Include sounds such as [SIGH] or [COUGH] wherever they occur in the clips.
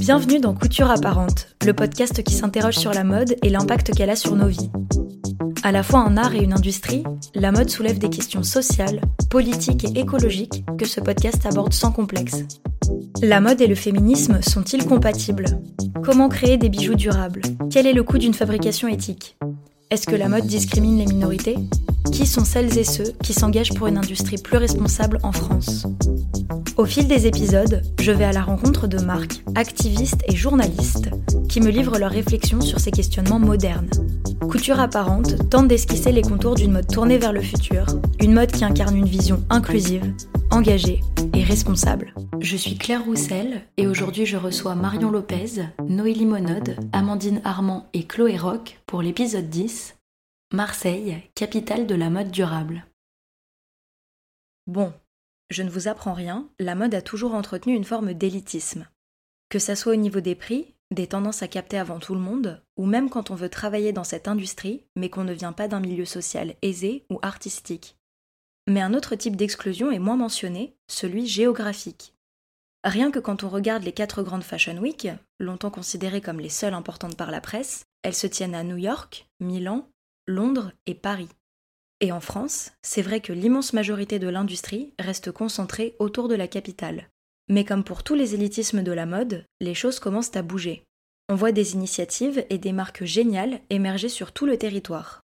Bienvenue dans Couture apparente, le podcast qui s'interroge sur la mode et l'impact qu'elle a sur nos vies. À la fois un art et une industrie, la mode soulève des questions sociales, politiques et écologiques que ce podcast aborde sans complexe. La mode et le féminisme sont-ils compatibles? Comment créer des bijoux durables? Quel est le coût d'une fabrication éthique? Est-ce que la mode discrimine les minorités? Qui sont celles et ceux qui s'engagent pour une industrie plus responsable en France Au fil des épisodes, je vais à la rencontre de marques, activistes et journalistes qui me livrent leurs réflexions sur ces questionnements modernes. Couture apparente tente d'esquisser les contours d'une mode tournée vers le futur, une mode qui incarne une vision inclusive, engagée et responsable. Je suis Claire Roussel et aujourd'hui je reçois Marion Lopez, Noélie Monode, Amandine Armand et Chloé Roch pour l'épisode 10 Marseille, capitale de la mode durable. Bon, je ne vous apprends rien, la mode a toujours entretenu une forme d'élitisme. Que ça soit au niveau des prix, des tendances à capter avant tout le monde, ou même quand on veut travailler dans cette industrie, mais qu'on ne vient pas d'un milieu social aisé ou artistique. Mais un autre type d'exclusion est moins mentionné, celui géographique. Rien que quand on regarde les quatre grandes Fashion Week, longtemps considérées comme les seules importantes par la presse, elles se tiennent à New York, Milan, Londres et Paris. Et en France, c'est vrai que l'immense majorité de l'industrie reste concentrée autour de la capitale. Mais comme pour tous les élitismes de la mode, les choses commencent à bouger. On voit des initiatives et des marques géniales émerger sur tout le territoire.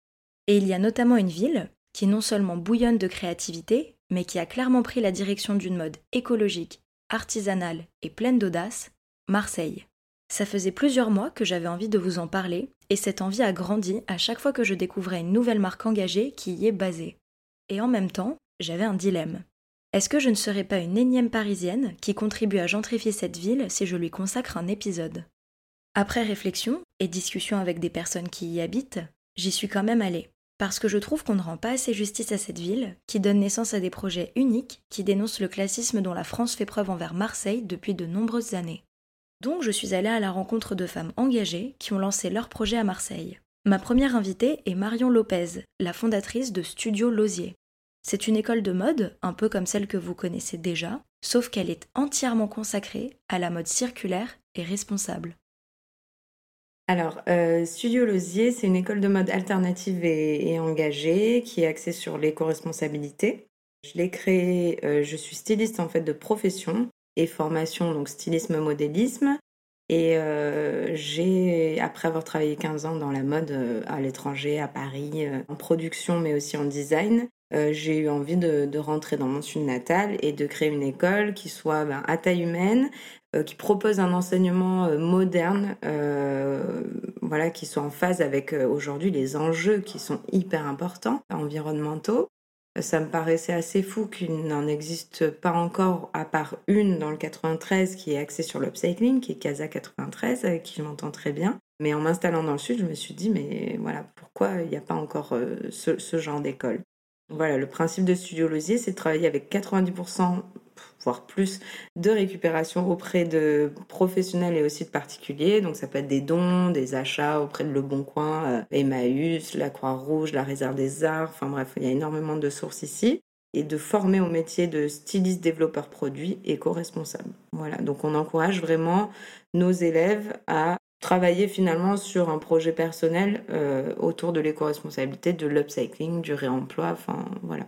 Et il y a notamment une ville qui non seulement bouillonne de créativité, mais qui a clairement pris la direction d'une mode écologique, artisanale et pleine d'audace, Marseille. Ça faisait plusieurs mois que j'avais envie de vous en parler, et cette envie a grandi à chaque fois que je découvrais une nouvelle marque engagée qui y est basée. Et en même temps, j'avais un dilemme. Est-ce que je ne serais pas une énième parisienne qui contribue à gentrifier cette ville si je lui consacre un épisode? Après réflexion et discussion avec des personnes qui y habitent, j'y suis quand même allée. Parce que je trouve qu'on ne rend pas assez justice à cette ville, qui donne naissance à des projets uniques qui dénoncent le classisme dont la France fait preuve envers Marseille depuis de nombreuses années. Donc je suis allée à la rencontre de femmes engagées qui ont lancé leur projet à Marseille. Ma première invitée est Marion Lopez, la fondatrice de Studio Losier. C'est une école de mode, un peu comme celle que vous connaissez déjà, sauf qu'elle est entièrement consacrée à la mode circulaire et responsable. Alors, euh, Studio Losier, c'est une école de mode alternative et, engagée qui est axée sur l'éco-responsabilité. Je l'ai créée, euh, je suis styliste en fait de profession et formation, donc stylisme, modélisme. Et euh, j'ai, après avoir travaillé 15 ans dans la mode à l'étranger, à Paris, en production mais aussi en design, euh, j'ai eu envie de, rentrer dans mon sud natal et de créer une école qui soit ben, à taille humaine, euh, qui propose un enseignement euh, moderne, voilà, qui soit en phase avec aujourd'hui les enjeux qui sont hyper importants, environnementaux. Ça me paraissait assez fou qu'il n'en existe pas encore, à part une dans le 93 qui est axée sur l'upcycling, qui est Casa 93, avec qui je m'entends très bien. Mais en m'installant dans le sud, je me suis dit, mais voilà, pourquoi il n'y a pas encore ce genre d'école? Voilà, le principe de Studio Losier, c'est de travailler avec 90%, voire plus, de récupération auprès de professionnels et aussi de particuliers. Donc ça peut être des dons, des achats auprès de Le Bon Coin, euh, Emmaüs, la Croix-Rouge, la Réserve des Arts. Enfin bref, il y a énormément de sources ici. Et de former au métier de styliste développeur produit éco-responsable. Voilà, donc on encourage vraiment nos élèves à travailler finalement sur un projet personnel euh, autour de l'éco-responsabilité, de l'upcycling, du réemploi, enfin voilà.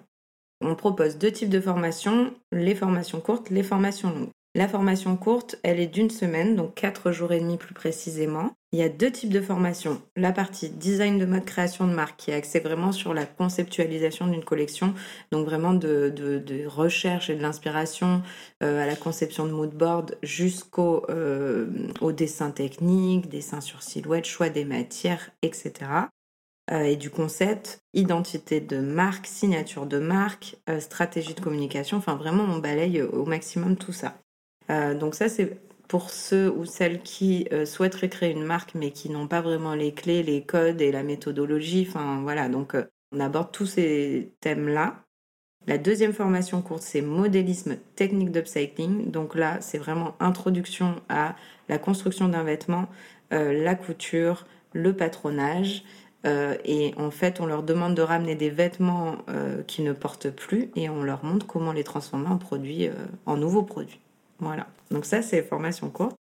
On propose deux types de formations, les formations courtes, les formations longues. La formation courte, elle est d'une semaine, donc quatre jours et demi plus précisément. Il y a deux types de formations. La partie design de mode, création de marque, qui est axée vraiment sur la conceptualisation d'une collection, donc vraiment de, recherche et de l'inspiration euh, à la conception de mood board jusqu'au euh, dessin technique, dessin sur silhouette, choix des matières, etc. Euh, et du concept, identité de marque, signature de marque, stratégie de communication, enfin vraiment on balaye au maximum tout ça. Euh, donc ça, c'est pour ceux ou celles qui euh, souhaiteraient créer une marque mais qui n'ont pas vraiment les clés, les codes et la méthodologie. Enfin voilà, donc euh, on aborde tous ces thèmes-là. La deuxième formation courte, c'est modélisme technique d'upcycling. Donc là, c'est vraiment introduction à la construction d'un vêtement, la couture, le patronage. Et en fait, on leur demande de ramener des vêtements qu'ils ne portent plus et on leur montre comment les transformer en produits, en nouveaux produits. Voilà. Donc ça, c'est formation courte.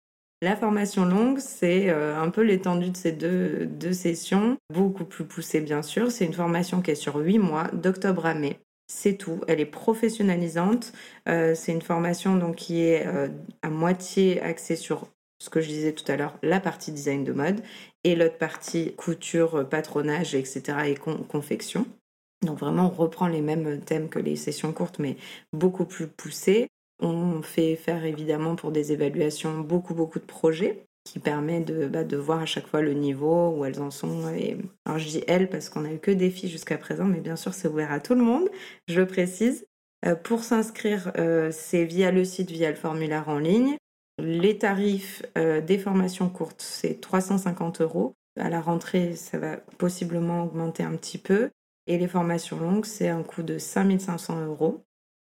La formation longue, c'est un peu l'étendue de ces deux, deux, sessions, beaucoup plus poussée bien sûr. C'est une formation qui est sur huit mois, d'octobre à mai. C'est tout. Elle est professionnalisante. Euh, c'est une formation donc qui est euh, à moitié axée sur ce que je disais tout à l'heure, la partie design de mode et l'autre partie couture, patronage, etc. et confection. Donc vraiment, on reprend les mêmes thèmes que les sessions courtes, mais beaucoup plus poussées. On fait faire évidemment pour des évaluations beaucoup beaucoup de projets qui permet de, bah, voir à chaque fois le niveau où elles en sont. Et, alors je dis elles parce qu'on n'a eu que des filles jusqu'à présent, mais bien sûr c'est ouvert à tout le monde, je précise. Euh, pour s'inscrire, euh, c'est via le site, via le formulaire en ligne. Les tarifs euh, des formations courtes, c'est 350 euros. À la rentrée, ça va possiblement augmenter un petit peu. Et les formations longues, c'est un coût de 5500 euros.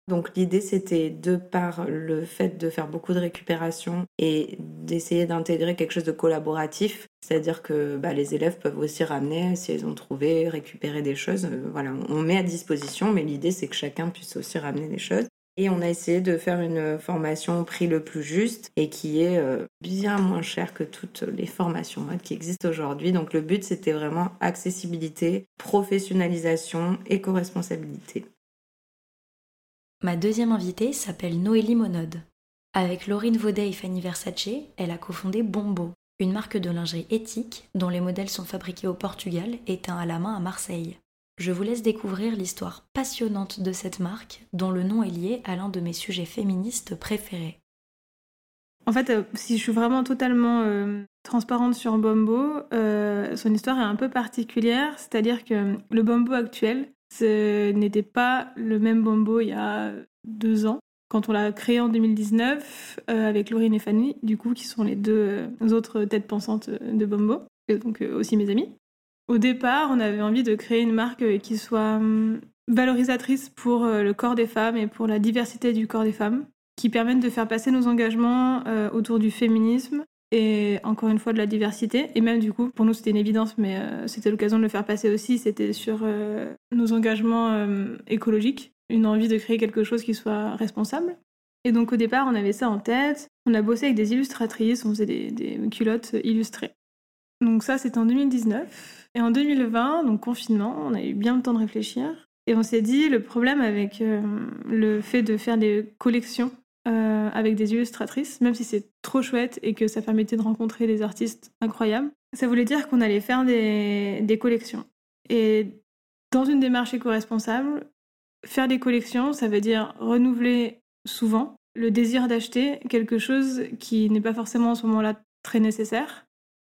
Donc l'idée c'était de par le fait de faire beaucoup de récupération et d'essayer d'intégrer quelque chose de collaboratif, c'est-à-dire que bah, les élèves peuvent aussi ramener si elles ont trouvé, récupérer des choses. Euh, voilà, on met à disposition, mais l'idée c'est que chacun puisse aussi ramener des choses. Et on a essayé de faire une formation au prix le plus juste et qui est euh, bien moins cher que toutes les formations qui existent aujourd'hui. Donc le but c'était vraiment accessibilité, professionnalisation, éco-responsabilité. Ma deuxième invitée s'appelle Noélie Monode. Avec Laurine Vaudet et Fanny Versace, elle a cofondé Bombo, une marque de lingerie éthique dont les modèles sont fabriqués au Portugal et teints à la main à Marseille. Je vous laisse découvrir l'histoire passionnante de cette marque, dont le nom est lié à l'un de mes sujets féministes préférés. En fait, euh, si je suis vraiment totalement euh, transparente sur Bombo, euh, son histoire est un peu particulière, c'est-à-dire que le Bombo actuel, ce n'était pas le même Bombo il y a deux ans. Quand on l'a créé en 2019 euh, avec Laurine et Fanny, du coup, qui sont les deux autres têtes pensantes de Bombo, et donc aussi mes amis. Au départ, on avait envie de créer une marque qui soit hum, valorisatrice pour le corps des femmes et pour la diversité du corps des femmes, qui permette de faire passer nos engagements autour du féminisme, et encore une fois de la diversité. Et même du coup, pour nous c'était une évidence, mais euh, c'était l'occasion de le faire passer aussi, c'était sur euh, nos engagements euh, écologiques, une envie de créer quelque chose qui soit responsable. Et donc au départ, on avait ça en tête, on a bossé avec des illustratrices, on faisait des culottes illustrées. Donc ça c'était en 2019. Et en 2020, donc confinement, on a eu bien le temps de réfléchir. Et on s'est dit, le problème avec le fait de faire des collections euh, avec des illustratrices, même si c'est trop chouette et que ça permettait de rencontrer des artistes incroyables. Ça voulait dire qu'on allait faire des, des collections. Et dans une démarche éco-responsable, faire des collections, ça veut dire renouveler souvent le désir d'acheter quelque chose qui n'est pas forcément en ce moment-là très nécessaire.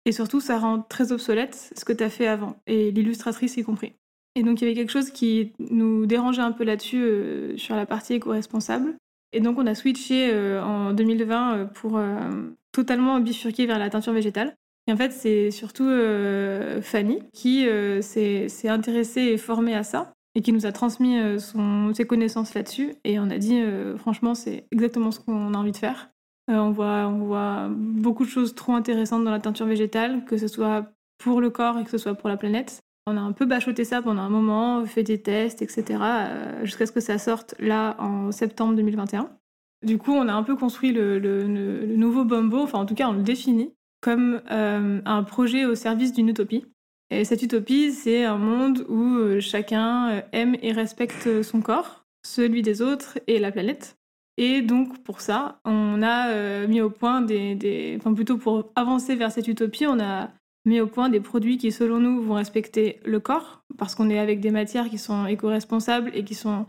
Et surtout, ça rend très obsolète ce que tu as fait avant, et l'illustratrice y compris. Et donc, il y avait quelque chose qui nous dérangeait un peu là-dessus, euh, sur la partie éco-responsable. Et donc on a switché euh, en 2020 euh, pour totalement bifurquer vers la teinture végétale. Et en fait, c'est surtout Fanny qui s'est intéressée et formée à ça et qui nous a transmis ses connaissances là-dessus. Et on a dit, franchement, c'est exactement ce qu'on a envie de faire. On, voit, on voit beaucoup de choses trop intéressantes dans la teinture végétale, que ce soit pour le corps et que ce soit pour la planète. On a un peu bachoté ça pendant un moment, fait des tests, etc., euh, jusqu'à ce que ça sorte là en septembre 2021. Du coup, on a un peu construit le, nouveau Bombo, enfin en tout cas on le définit comme euh, un projet au service d'une utopie. Et cette utopie, c'est un monde où euh, chacun aime et respecte son corps, celui des autres et la planète. Et donc pour ça, on a mis au point des, enfin plutôt pour avancer vers cette utopie, on a mis au point des produits qui, selon nous, vont respecter le corps, parce qu'on est avec des matières qui sont éco-responsables et qui sont,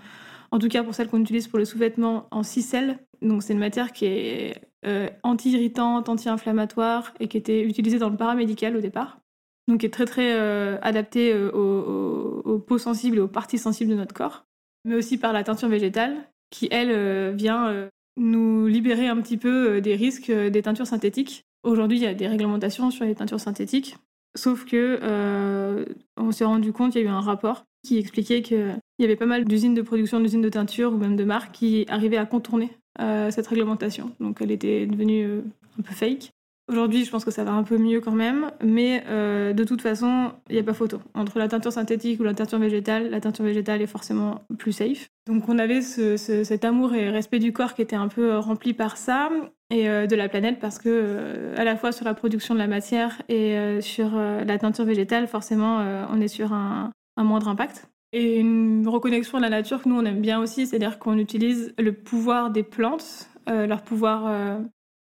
en tout cas pour celles qu'on utilise pour le sous-vêtement, en cicelle. Donc c'est une matière qui est euh, anti-irritante, anti-inflammatoire et qui était utilisée dans le paramédical au départ. Donc qui est très très euh, adaptée euh, aux, aux, peaux sensibles et aux parties sensibles de notre corps. Mais aussi par la teinture végétale, qui elle vient nous libérer un petit peu des risques des teintures synthétiques Aujourd'hui, il y a des réglementations sur les teintures synthétiques, sauf que euh, on s'est rendu compte, il y a eu un rapport qui expliquait qu'il y avait pas mal d'usines de production, d'usines de teinture ou même de marques qui arrivaient à contourner euh, cette réglementation. Donc elle était devenue euh, un peu fake. Aujourd'hui, je pense que ça va un peu mieux quand même, mais euh, de toute façon, il n'y a pas photo. Entre la teinture synthétique ou la teinture végétale, la teinture végétale est forcément plus safe. Donc on avait cet amour et respect du corps qui était un peu rempli par ça, et euh, de la planète, parce que euh, à la fois sur la production de la matière et sur la teinture végétale, forcément, on est sur un, un moindre impact. Et une reconnexion à la nature que nous, on aime bien aussi, c'est-à-dire qu'on utilise le pouvoir des plantes, leur pouvoir...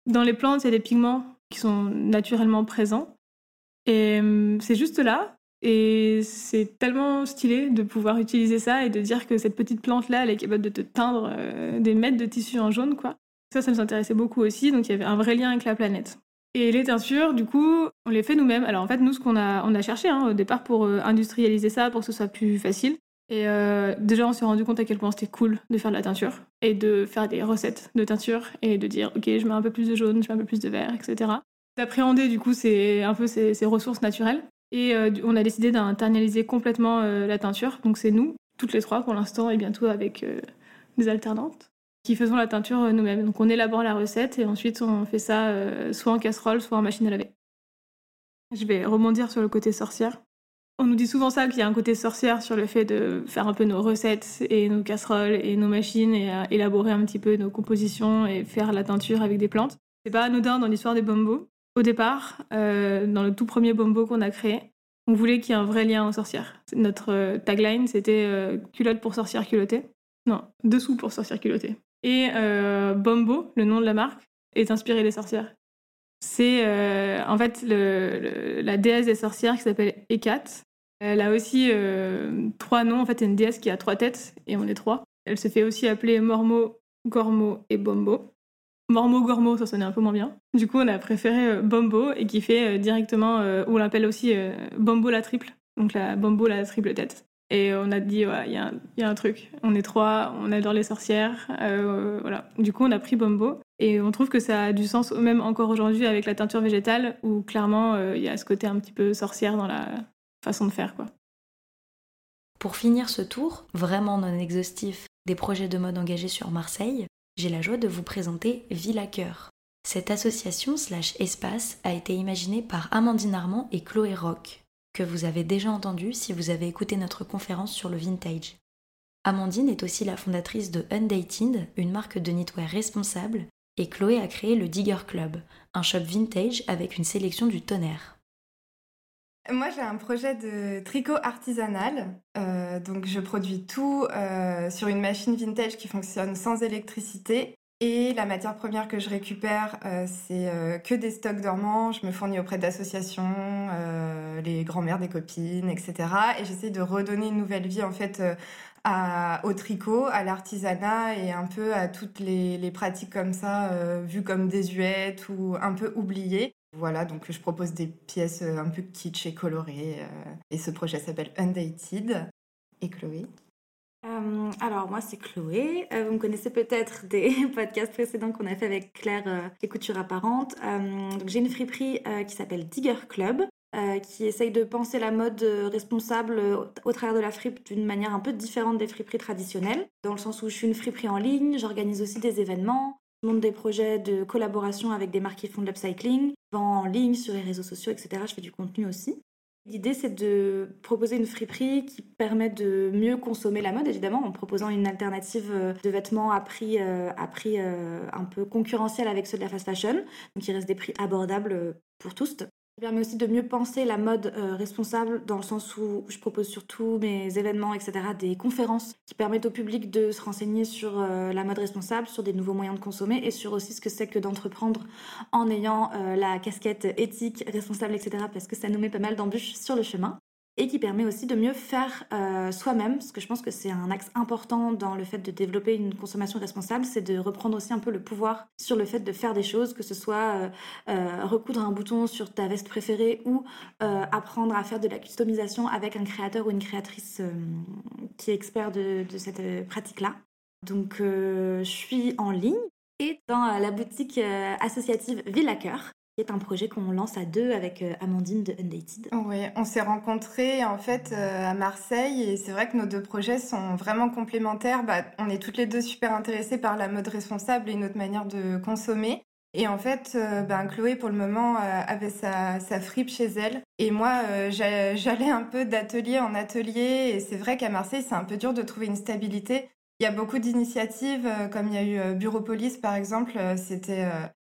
Dans les plantes, il y a des pigments qui sont naturellement présents. Et hum, c'est juste là. Et c'est tellement stylé de pouvoir utiliser ça et de dire que cette petite plante-là, elle est capable de te teindre euh, des mètres de tissu en jaune, quoi. Ça, ça nous intéressait beaucoup aussi. Donc il y avait un vrai lien avec la planète. Et les teintures, du coup, on les fait nous-mêmes. Alors en fait, nous, ce qu'on a, on a cherché hein, au départ pour euh, industrialiser ça, pour que ce soit plus facile. Et euh, déjà, on s'est rendu compte à quel point c'était cool de faire de la teinture et de faire des recettes de teinture et de dire, ok, je mets un peu plus de jaune, je mets un peu plus de vert, etc. D'appréhender, du coup, c'est un peu ces, ressources naturelles. Et euh, on a décidé d'internaliser complètement euh, la teinture. Donc c'est nous, toutes les trois pour l'instant, et bientôt avec des alternantes, qui faisons la teinture nous-mêmes. Donc on élabore la recette et ensuite on fait ça soit en casserole, soit en machine à laver. Je vais rebondir sur le côté sorcière. On nous dit souvent ça, qu'il y a un côté sorcière sur le fait de faire un peu nos recettes et nos casseroles et nos machines et élaborer un petit peu nos compositions et faire la teinture avec des plantes. C'est pas anodin dans l'histoire des bombos. Au départ, euh, dans le tout premier bombo qu'on a créé, on voulait qu'il y ait un vrai lien aux sorcières. Notre euh, tagline, c'était euh, culotte pour sorcière culottée. Non, dessous pour sorcière culottée. Et Bombo, le nom de la marque, est inspiré des sorcières. C'est en fait la déesse des sorcières qui s'appelle Hécate, elle a aussi euh, trois noms. En fait, c'est une déesse qui a trois têtes et on est trois. Elle se fait aussi appeler Mormo, Gormo et Bombo. Mormo, Gormo, ça sonnait un peu moins bien. Du coup, on a préféré euh, Bombo et qui fait euh, directement, ou on l'appelle aussi Bombo la triple. Donc la Bombo la triple tête. Et on a dit, il y, a un truc. On est trois, on adore les sorcières. voilà. Du coup, on a pris Bombo. Et on trouve que ça a du sens, même encore aujourd'hui, avec la teinture végétale, où clairement, il y a ce côté un petit peu sorcière dans la, façon de faire. Quoi. Pour finir ce tour, vraiment non exhaustif, des projets de mode engagés sur Marseille, j'ai la joie de vous présenter Villa Cœur. Cette association slash espace a été imaginée par Amandine Armand et Chloé Rock, que vous avez déjà entendu si vous avez écouté notre conférence sur le vintage. Amandine est aussi la fondatrice de Undated, une marque de knitwear responsable, et Chloé a créé le Digger Club, un shop vintage avec une sélection du tonnerre. Moi, j'ai un projet de tricot artisanal. Euh, donc, je produis tout euh, sur une machine vintage qui fonctionne sans électricité. Et la matière première que je récupère, euh, c'est que des stocks dormants. Je me fournis auprès d'associations, les grands-mères des copines, etc. Et j'essaie de redonner une nouvelle vie, en fait, au tricot, à l'artisanat et un peu à toutes les, les pratiques comme ça, vues comme désuètes ou un peu oubliées. Voilà, donc je propose des pièces euh, un peu kitsch et colorées. Euh, et ce projet s'appelle Undated. Et Chloé? Euh, alors moi c'est Chloé, vous me connaissez peut-être des [LAUGHS] podcasts précédents qu'on a fait avec Claire et Couture Apparente. j'ai une friperie qui s'appelle Digger Club, qui essaye de penser la mode responsable au travers de la fripe d'une manière un peu différente des friperies traditionnelles, dans le sens où je suis une friperie en ligne, j'organise aussi des événements, je monte des projets de collaboration avec des marques qui font de l'upcycling, vends en ligne sur les réseaux sociaux, etc. Je fais du contenu aussi. L'idée, c'est de proposer une friperie qui permet de mieux consommer la mode, évidemment, en proposant une alternative euh, de vêtements à prix, euh, euh, un peu concurrentiel avec ceux de la fast fashion, donc il reste des prix abordables pour tous. Permet aussi de mieux penser la mode euh, responsable dans le sens où je propose sur tous mes événements, etc., des conférences qui permettent au public de se renseigner sur euh, la mode responsable, sur des nouveaux moyens de consommer et sur aussi ce que c'est que d'entreprendre en ayant euh, la casquette éthique, responsable, etc., parce que ça nous met pas mal d'embûches sur le chemin et qui permet aussi de mieux faire euh, soi-même, parce que je pense que c'est un axe important dans le fait de développer une consommation responsable, c'est de reprendre aussi un peu le pouvoir sur le fait de faire des choses, que ce soit euh, euh, recoudre un bouton sur ta veste préférée ou apprendre à faire de la customisation avec un créateur ou une créatrice qui est expert de, de cette pratique-là. Donc je suis en ligne et dans la boutique associative Villacoeur qui est un projet qu'on lance à deux avec euh, Amandine de Undated. Oui, on s'est rencontrés en fait euh, à Marseille et c'est vrai que nos deux projets sont vraiment complémentaires. Bah, on est toutes les deux super intéressées par la mode responsable et notre manière de consommer. Et en fait, ben, Chloé, pour le moment, avait sa, sa, fripe chez elle. Et moi, j'allais un peu d'atelier en atelier. Et c'est vrai qu'à Marseille, c'est un peu dur de trouver une stabilité. Il y a beaucoup d'initiatives, comme il y a eu Bureaupolis, par exemple. C'était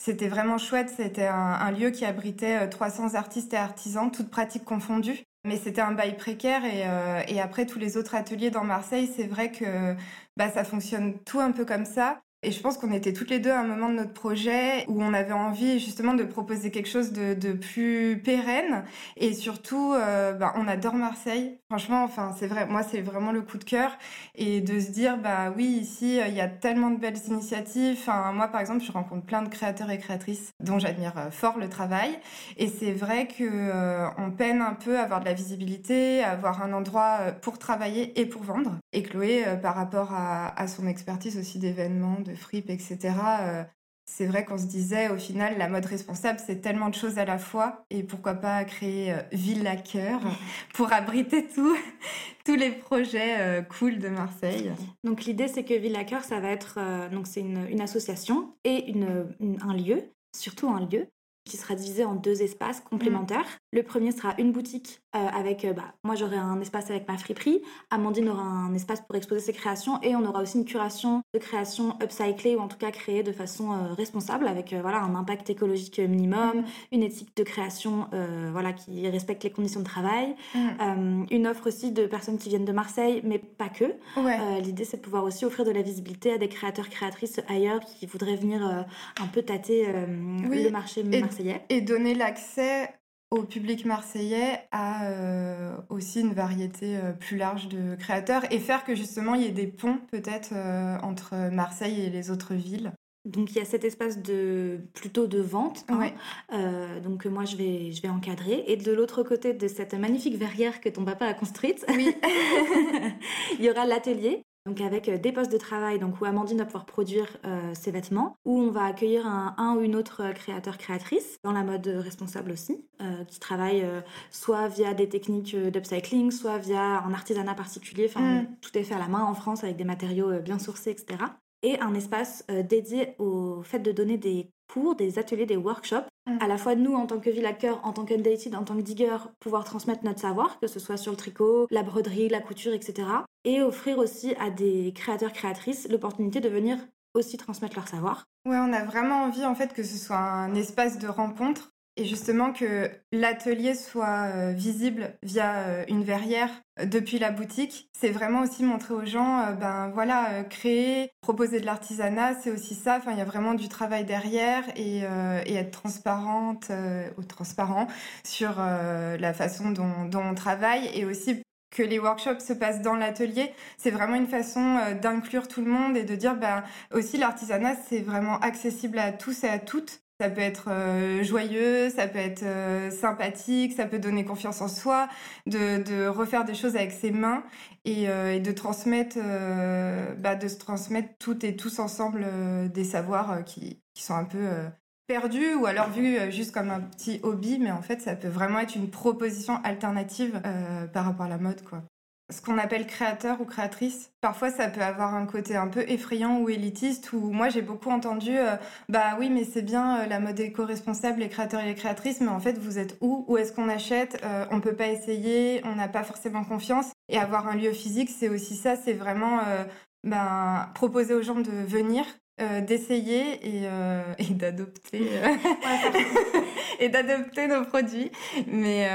c'était vraiment chouette. C'était un, lieu qui abritait 300 artistes et artisans, toutes pratiques confondues. Mais c'était un bail précaire et, et, après tous les autres ateliers dans Marseille, c'est vrai que bah, ça fonctionne tout un peu comme ça. Et je pense qu'on était toutes les deux à un moment de notre projet où on avait envie justement de proposer quelque chose de, plus pérenne. Et surtout, euh, bah, on adore Marseille. Franchement, enfin, c'est vrai, moi, c'est vraiment le coup de cœur. Et de se dire, bah oui, ici, il y a tellement de belles initiatives. Enfin, moi, par exemple, je rencontre plein de créateurs et créatrices dont j'admire euh, fort le travail. Et c'est vrai que euh, on peine un peu à avoir de la visibilité, à avoir un endroit pour travailler et pour vendre. Et Chloé, par rapport à, à son expertise aussi d'événements, de fripe, etc. Euh, c'est vrai qu'on se disait, au final, la mode responsable, c'est tellement de choses à la fois. Et pourquoi pas créer euh, Villa Cœur [LAUGHS] pour abriter tout, tous les projets euh, cool de Marseille. Donc l'idée, c'est que Villa Cœur, ça va être donc c'est une, une, association et une, un lieu, surtout un lieu qui sera divisé en deux espaces complémentaires. Le premier sera une boutique euh, avec, euh, bah, moi j'aurai un espace avec ma friperie, Amandine aura un espace pour exposer ses créations et on aura aussi une curation de créations upcyclées ou en tout cas créées de façon euh, responsable avec voilà un impact écologique minimum, mm. une éthique de création voilà qui respecte les conditions de travail, mm. une offre aussi de personnes qui viennent de Marseille mais pas que. L'idée c'est de pouvoir aussi offrir de la visibilité à des créateurs créatrices ailleurs qui voudraient venir un peu tâter le marché marseillais et donner l'accès au public marseillais à euh, aussi une variété euh, plus large de créateurs et faire que justement il y ait des ponts peut-être euh, entre Marseille et les autres villes. Donc il y a cet espace de plutôt de vente, hein. donc moi je vais je vais encadrer et de l'autre côté de cette magnifique verrière que ton papa a construite, oui. [LAUGHS] il y aura l'atelier donc avec euh, des postes de travail donc où Amandine va pouvoir produire euh, ses vêtements, où on va accueillir un, ou une autre euh, créateur créatrice dans la mode responsable aussi, qui travaille soit via des techniques d'upcycling, soit via un artisanat particulier. Enfin, mm. tout est fait à la main en France avec des matériaux bien sourcés, etc. Et un espace dédié au fait de donner des cours, des ateliers, des workshops. Mm. À la fois nous, en tant que villager, en tant qu'undated, en tant que digger, pouvoir transmettre notre savoir, que ce soit sur le tricot, la broderie, la couture, etc. Et offrir aussi à des créateurs, créatrices l'opportunité de venir aussi transmettre leur savoir. Ouais, on a vraiment envie en fait que ce soit un espace de rencontre et justement que l'atelier soit euh, visible via euh, une verrière euh, depuis la boutique, c'est vraiment aussi montrer aux gens, ben voilà, créer, proposer de l'artisanat, c'est aussi ça. Enfin, il y a vraiment du travail derrière et, être transparente ou transparent sur la façon dont, dont on travaille et aussi que les workshops se passent dans l'atelier, c'est vraiment une façon d'inclure tout le monde et de dire ben aussi l'artisanat c'est vraiment accessible à tous et à toutes ça peut être euh, joyeux, ça peut être euh, sympathique, ça peut donner confiance en soi, de, refaire des choses avec ses mains et, euh, de transmettre, bah, de se transmettre toutes et tous ensemble des savoirs qui, sont un peu perdus ou alors vus juste comme un petit hobby, mais en fait ça peut vraiment être une proposition alternative par rapport à la mode, quoi ce qu'on appelle créateur ou créatrice. Parfois, ça peut avoir un côté un peu effrayant ou élitiste, où moi, j'ai beaucoup entendu, euh, bah oui, mais c'est bien euh, la mode éco-responsable, les créateurs et les créatrices, mais en fait, vous êtes où? Où est-ce qu'on achète? Euh, On peut pas essayer, on n'a pas forcément confiance. Et avoir un lieu physique, c'est aussi ça, c'est vraiment ben, proposer aux gens de venir, euh, d'essayer et, euh, [LAUGHS] et d'adopter euh, [LAUGHS] et d'adopter nos produits mais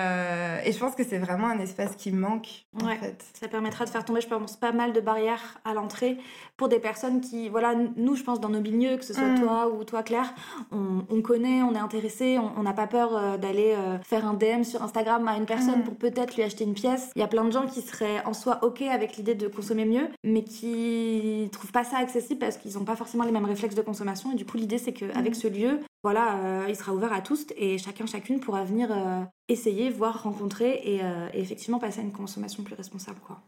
et je pense que c'est vraiment un espace qui manque en fait ça permettra de faire tomber je pense pas mal de barrières à l'entrée pour des personnes qui voilà nous je pense dans nos milieux que ce soit mm. toi ou toi Claire on, on, connaît on est intéressé on n'a pas peur d'aller faire un DM sur Instagram à une personne mm. pour peut-être lui acheter une pièce il y a plein de gens qui seraient en soi ok avec l'idée de consommer mieux mais qui trouvent pas ça accessible parce qu'ils n'ont pas forcément les mêmes réflexes de consommation. Et du coup, l'idée, c'est qu'avec mhm. ce lieu, voilà, euh, il sera ouvert à tous et chacun, chacune pourra venir euh, essayer, voir, rencontrer euh, et, effectivement passer à une consommation plus responsable. Quoi.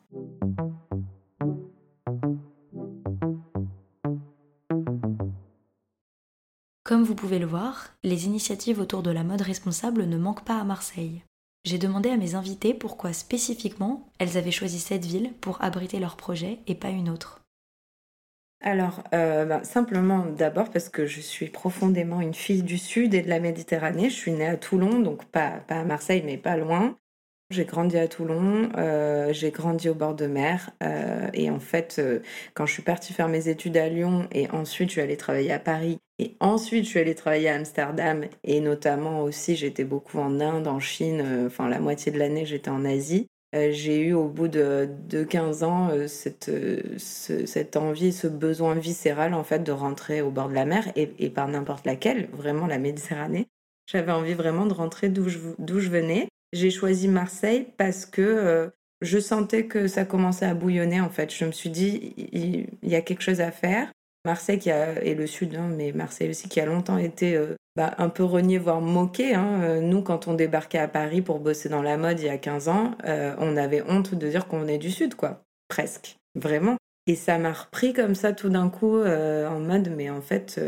Comme vous pouvez le voir, les initiatives autour de la mode responsable ne manquent pas à Marseille. J'ai demandé à mes invités pourquoi spécifiquement elles avaient choisi cette ville pour abriter leur projet et pas une autre. Alors, euh, bah, simplement d'abord parce que je suis profondément une fille du Sud et de la Méditerranée. Je suis née à Toulon, donc pas, pas à Marseille, mais pas loin. J'ai grandi à Toulon, euh, j'ai grandi au bord de mer. Euh, et en fait, quand je suis partie faire mes études à Lyon et ensuite je suis allée travailler à Paris et ensuite je suis allée travailler à Amsterdam et notamment aussi j'étais beaucoup en Inde, en Chine, enfin la moitié de l'année j'étais en Asie. Euh, j'ai eu au bout de, de 15 ans euh, cette, euh, cette envie, ce besoin viscéral en fait de rentrer au bord de la mer et, par n'importe laquelle, vraiment la Méditerranée. J'avais envie vraiment de rentrer d'où je, venais. J'ai choisi Marseille parce que je sentais que ça commençait à bouillonner en fait. Je me suis dit, il, y a quelque chose à faire. Marseille qui a, et le sud, hein, mais Marseille aussi qui a longtemps été bah, un peu renié, voire moqué. Hein. Euh, nous, quand on débarquait à Paris pour bosser dans la mode il y a 15 ans, euh, on avait honte de dire qu'on venait du sud, quoi. Presque. Vraiment. Et ça m'a repris comme ça tout d'un coup en mode, mais en fait,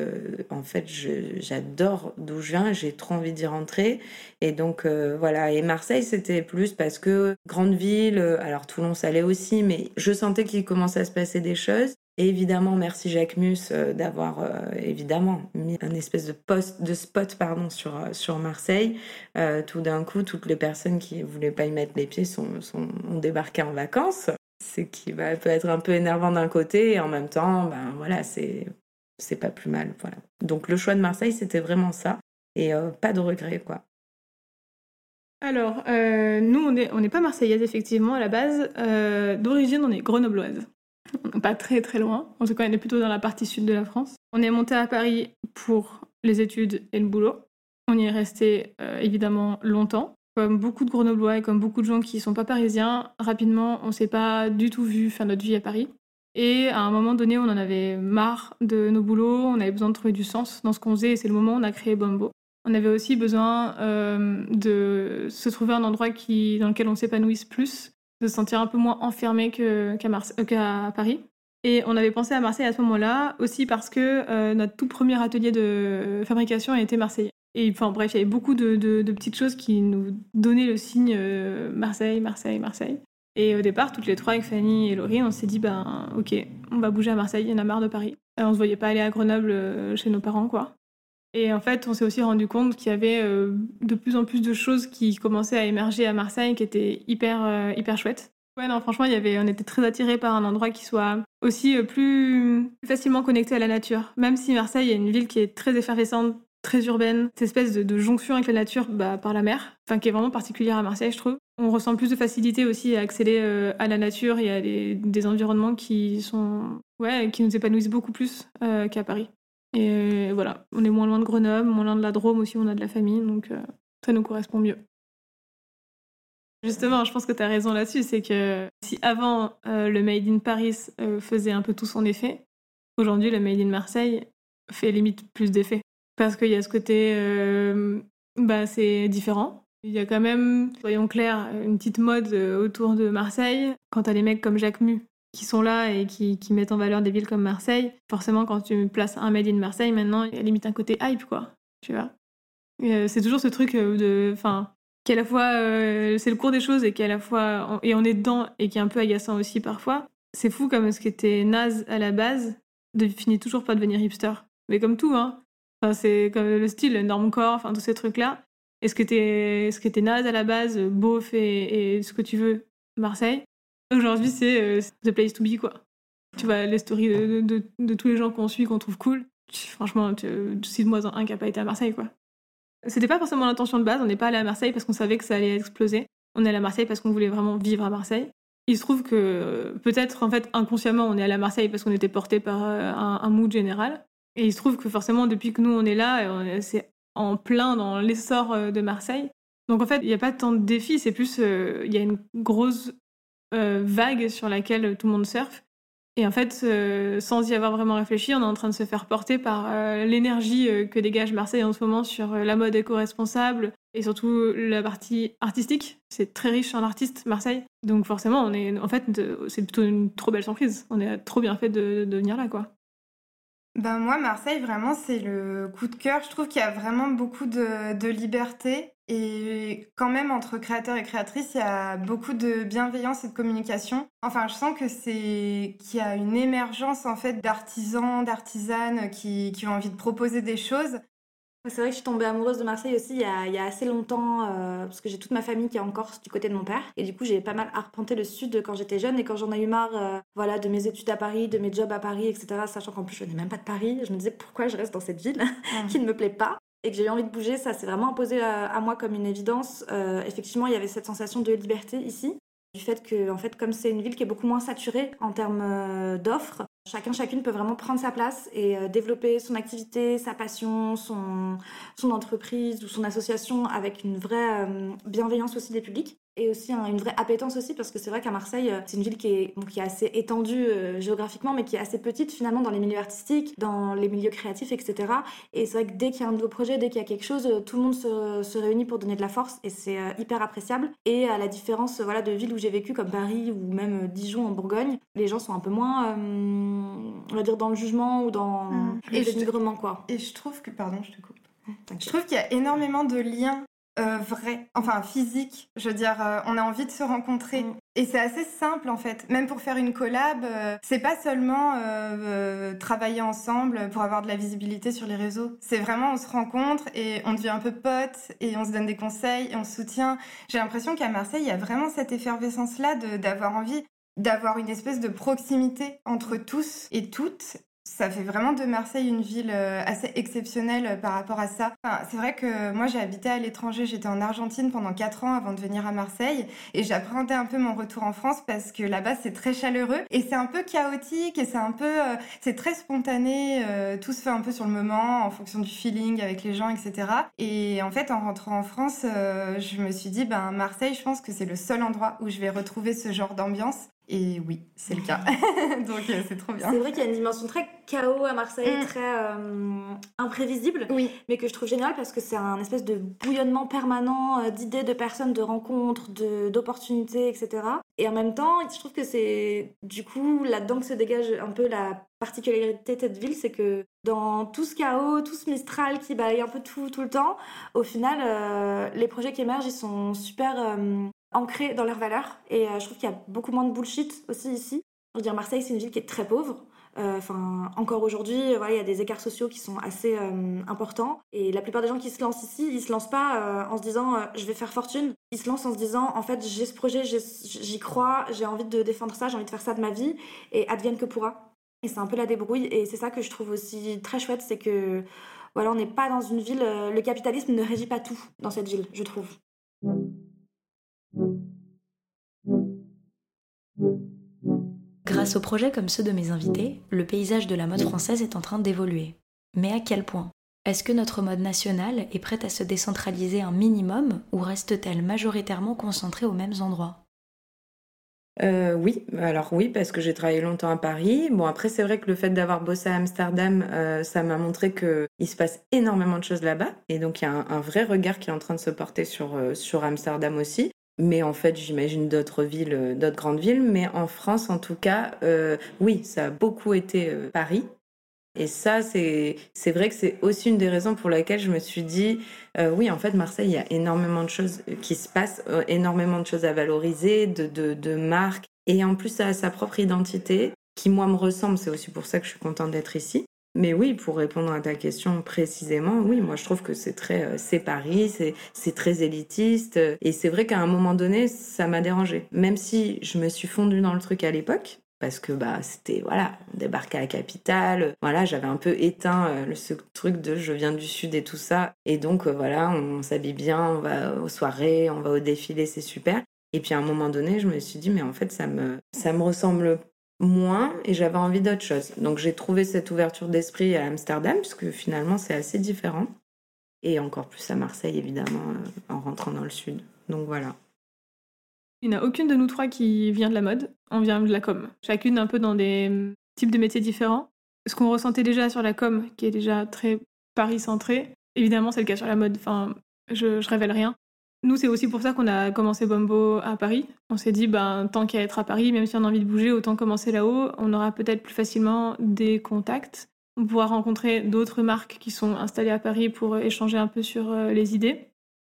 en fait j'adore d'où je viens, j'ai trop envie d'y rentrer. Et donc voilà, et Marseille c'était plus parce que grande ville, alors Toulon ça allait aussi, mais je sentais qu'il commençait à se passer des choses. Évidemment, merci Jacques Mus euh, d'avoir euh, évidemment mis un espèce de de spot pardon sur euh, Marseille. tout d'un coup, toutes les personnes qui voulaient pas y mettre les pieds ont débarqué en vacances. Ce qui va peut être un peu énervant d'un côté et en même temps, ben voilà, c'est pas plus mal. Voilà. Donc le choix de Marseille, c'était vraiment ça et pas de regret quoi. Alors, nous, on n'est pas marseillaise, effectivement, à la base. D'origine, on est grenobloise [LAUGHS] pas très très loin. En tout cas, on est plutôt dans la partie sud de la France. On est monté à Paris pour les études et le boulot. On y est resté euh, évidemment longtemps. Comme beaucoup de Grenoblois et comme beaucoup de gens qui sont pas parisiens, rapidement, on s'est pas du tout vu faire notre vie à Paris. Et à un moment donné, on en avait marre de nos boulots, on avait besoin de trouver du sens dans ce qu'on faisait, et c'est le moment où on a créé Bombo. On avait aussi besoin euh, de se trouver un endroit qui, dans lequel on s'épanouisse plus, de se sentir un peu moins enfermé euh, qu'à Paris. Et on avait pensé à Marseille à ce moment-là, aussi parce que euh, notre tout premier atelier de fabrication était marseillais. Et enfin bref, il y avait beaucoup de, petites choses qui nous donnaient le signe euh, Marseille, Marseille, Marseille. Et au départ, toutes les trois, avec Fanny et Laurie, on s'est dit, ben ok, on va bouger à Marseille, il y en a marre de Paris. Et on se voyait pas aller à Grenoble chez nos parents, quoi. Et en fait, on s'est aussi rendu compte qu'il y avait euh, de plus en plus de choses qui commençaient à émerger à Marseille, qui étaient hyper, euh, hyper chouettes. Ouais, non, franchement, il y avait, on était très attirés par un endroit qui soit aussi euh, plus facilement connecté à la nature. Même si Marseille est une ville qui est très effervescente, très urbaine, cette espèce de, jonction avec la nature bah, par la mer, enfin qui est vraiment particulière à Marseille, je trouve. On ressent plus de facilité aussi à accéder à la nature et à des, environnements qui sont, ouais, qui nous épanouissent beaucoup plus qu'à Paris. Et voilà, on est moins loin de Grenoble, moins loin de la Drôme aussi, on a de la famille, donc euh, ça nous correspond mieux. Justement, je pense que tu as raison là-dessus, c'est que si avant euh, le Made in Paris euh, faisait un peu tout son effet, aujourd'hui le Made in Marseille fait limite plus d'effet. Parce qu'il y a ce côté, bah, c'est différent. Il y a quand même, soyons clairs, une petite mode autour de Marseille. Quand t'as des mecs comme Jacques Mu qui sont là et qui, mettent en valeur des villes comme Marseille, forcément, quand tu places un Made in Marseille, maintenant, il y a limite un côté hype, quoi. Tu vois euh, C'est toujours ce truc euh, de. Enfin, qui à la fois. Euh, c'est le cours des choses et qui à la fois. et on est dedans et qui est un peu agaçant aussi parfois. C'est fou comme ce qui était naze à la base de finit toujours pas devenir hipster. Mais comme tout, hein. Enfin, c'est comme le style, le normcore, enfin, tous ces trucs-là. Et ce qui était, ce qui naze à la base, beauf et ce que tu veux, Marseille, Aujourd'hui, c'est euh, the place to be, quoi. Tu vois, les stories de, tous les gens qu'on suit, qu'on trouve cool. Franchement, cite-moi un qui n'a pas été à Marseille, quoi. C'était pas forcément l'intention de base. On n'est pas allé à Marseille parce qu'on savait que ça allait exploser. On est allé à Marseille parce qu'on voulait vraiment vivre à Marseille. Il se trouve que peut-être, en fait, inconsciemment, on est allé à Marseille parce qu'on était porté par euh, un, mood général. Et il se trouve que forcément, depuis que nous, on est là, c'est en plein dans l'essor euh, de Marseille. Donc en fait, il n'y a pas tant de défis, c'est plus, il y a une grosse euh, vague sur laquelle tout le monde surfe. Et en fait, euh, sans y avoir vraiment réfléchi, on est en train de se faire porter par euh, l'énergie que dégage Marseille en ce moment sur la mode éco-responsable et surtout la partie artistique. C'est très riche en artistes, Marseille. Donc forcément, on est, en fait, c'est plutôt une trop belle surprise. On est trop bien fait de, venir là, quoi. Ben moi, Marseille, vraiment, c'est le coup de cœur. Je trouve qu'il y a vraiment beaucoup de liberté. Et quand même, entre créateurs et créatrices, il y a beaucoup de bienveillance et de communication. Enfin, je sens que c'est qu'il y a une émergence en fait d'artisans, d'artisanes qui, qui ont envie de proposer des choses. C'est vrai que je suis tombée amoureuse de Marseille aussi il y a, il y a assez longtemps, euh, parce que j'ai toute ma famille qui est en Corse du côté de mon père. Et du coup, j'ai pas mal arpenté le sud quand j'étais jeune. Et quand j'en ai eu marre euh, voilà, de mes études à Paris, de mes jobs à Paris, etc., sachant qu'en plus je venais même pas de Paris, je me disais pourquoi je reste dans cette ville [LAUGHS] qui ne me plaît pas? Et que j'ai eu envie de bouger, ça s'est vraiment imposé à, moi comme une évidence. Euh, effectivement, il y avait cette sensation de liberté ici, du fait que, en fait, comme c'est une ville qui est beaucoup moins saturée en termes d'offres, Chacun, chacune peut vraiment prendre sa place et euh, développer son activité, sa passion, son, entreprise ou son association avec une vraie euh, bienveillance aussi des publics et aussi une vraie appétence aussi parce que c'est vrai qu'à Marseille euh, c'est une ville qui est, qui est assez étendue euh, géographiquement mais qui est assez petite finalement dans les milieux artistiques dans les milieux créatifs etc et c'est vrai que dès qu'il y a un nouveau projet dès qu'il y a quelque chose euh, tout le monde se, se, réunit pour donner de la force et c'est hyper appréciable. Et à la différence voilà de villes où j'ai vécu comme Paris ou même Dijon en Bourgogne les gens sont un peu moins on va dire dans le jugement ou dans mmh. le dénigrement quoi. et je trouve que pardon je te coupe. Je trouve qu'il y a énormément de liens euh, vrai, enfin physique. Je veux dire, euh, on a envie de se rencontrer. Mm. Et c'est assez simple en fait. Même pour faire une collab, euh, c'est pas seulement travailler ensemble pour avoir de la visibilité sur les réseaux. C'est vraiment on se rencontre et on devient un peu potes et on se donne des conseils et on se soutient. J'ai l'impression qu'à Marseille, il y a vraiment cette effervescence-là d'avoir envie d'avoir une espèce de proximité entre tous et toutes ça fait vraiment de Marseille une ville euh, assez exceptionnelle euh, par rapport à ça. c'est vrai que moi j'ai habité à l'étranger, j'étais en Argentine pendant 4 ans avant de venir à Marseille et j'appréhendais un peu mon retour en France parce que là-bas c'est très chaleureux et c'est un peu chaotique et c'est un peu euh, c'est très spontané, tout se fait un peu sur le moment en fonction du feeling avec les gens etc. Et en fait en rentrant en France, je me suis dit ben Marseille, je pense que c'est le seul endroit où je vais retrouver ce genre d'ambiance et oui, c'est le cas. [LAUGHS] [LAUGHS] Donc euh, c'est trop bien. C'est vrai qu'il y a une dimension très chaos à Marseille, mm. très euh, imprévisible, oui. mais que je trouve génial parce que c'est un espèce de bouillonnement permanent euh, d'idées, de personnes, de rencontres, d'opportunités, etc. Et en même temps, je trouve que c'est du coup là-dedans que se dégage un peu la particularité de cette ville, c'est que dans tout ce chaos, tout ce mistral qui balaye un peu tout, tout le temps, au final, les projets qui émergent, ils sont super ancrés dans leurs valeurs. Et euh, je trouve qu'il y a beaucoup moins de bullshit aussi ici. Je veux dire, Marseille, c'est une ville qui est très pauvre. Euh, enfin, encore aujourd'hui, voilà, il y a des écarts sociaux qui sont assez euh, importants. Et la plupart des gens qui se lancent ici, ils se lancent pas en se disant je vais faire fortune. Ils se lancent en se disant en fait j'ai ce projet, j'y crois, j'ai envie de défendre ça, j'ai envie de faire ça de ma vie et advienne que pourra. Et c'est un peu la débrouille. Et c'est ça que je trouve aussi très chouette, c'est que voilà, on n'est pas dans une ville. le capitalisme ne régit pas tout dans cette ville, je trouve. Grâce aux projets comme ceux de mes invités, le paysage de la mode française est en train d'évoluer. Mais à quel point? Est-ce que notre mode nationale est prête à se décentraliser un minimum ou reste-t-elle majoritairement concentrée aux mêmes endroits? Euh, oui, alors oui, parce que j'ai travaillé longtemps à Paris. Bon, après, c'est vrai que le fait d'avoir bossé à Amsterdam, euh, ça m'a montré qu'il se passe énormément de choses là-bas. Et donc, il y a un, vrai regard qui est en train de se porter sur, euh, sur Amsterdam aussi mais en fait, j'imagine d'autres villes, euh, d'autres grandes villes. Mais en France, en tout cas, euh, oui, ça a beaucoup été euh, Paris. Et ça, c'est vrai que c'est aussi une des raisons pour lesquelles je me suis dit, oui, en fait, Marseille, il y a énormément de choses qui se passent, énormément de choses à valoriser, de, de, de marques. Et en plus, ça a sa propre identité, qui, moi, me ressemble. C'est aussi pour ça que je suis contente d'être ici. Mais oui, pour répondre à ta question précisément, oui, moi je trouve que c'est très, euh, c'est très élitiste, et c'est vrai qu'à un moment donné, ça m'a dérangé. Même si je me suis fondue dans le truc à l'époque, parce que bah c'était voilà, débarquer à la capitale, voilà, j'avais un peu éteint euh, ce truc de je viens du sud et tout ça, et donc euh, voilà, on, s'habille bien, on va aux soirées, on va au défilé, c'est super. Et puis à un moment donné, je me suis dit mais en fait ça me ça me ressemble moins et j'avais envie d'autre chose. Donc j'ai trouvé cette ouverture d'esprit à Amsterdam, puisque finalement c'est assez différent. Et encore plus à Marseille, évidemment, euh, en rentrant dans le sud. Donc voilà. Il n'y a aucune de nous trois qui vient de la mode, on vient de la com. Chacune un peu dans des types de métiers différents. Ce qu'on ressentait déjà sur la com, qui est déjà très Paris-centré, évidemment c'est le cas sur la mode, enfin je, je révèle rien. Nous, c'est aussi pour ça qu'on a commencé Bombo à Paris. On s'est dit, ben, tant qu'à être à Paris, même si on a envie de bouger, autant commencer là-haut. On aura peut-être plus facilement des contacts. On pourra rencontrer d'autres marques qui sont installées à Paris pour échanger un peu sur euh, les idées.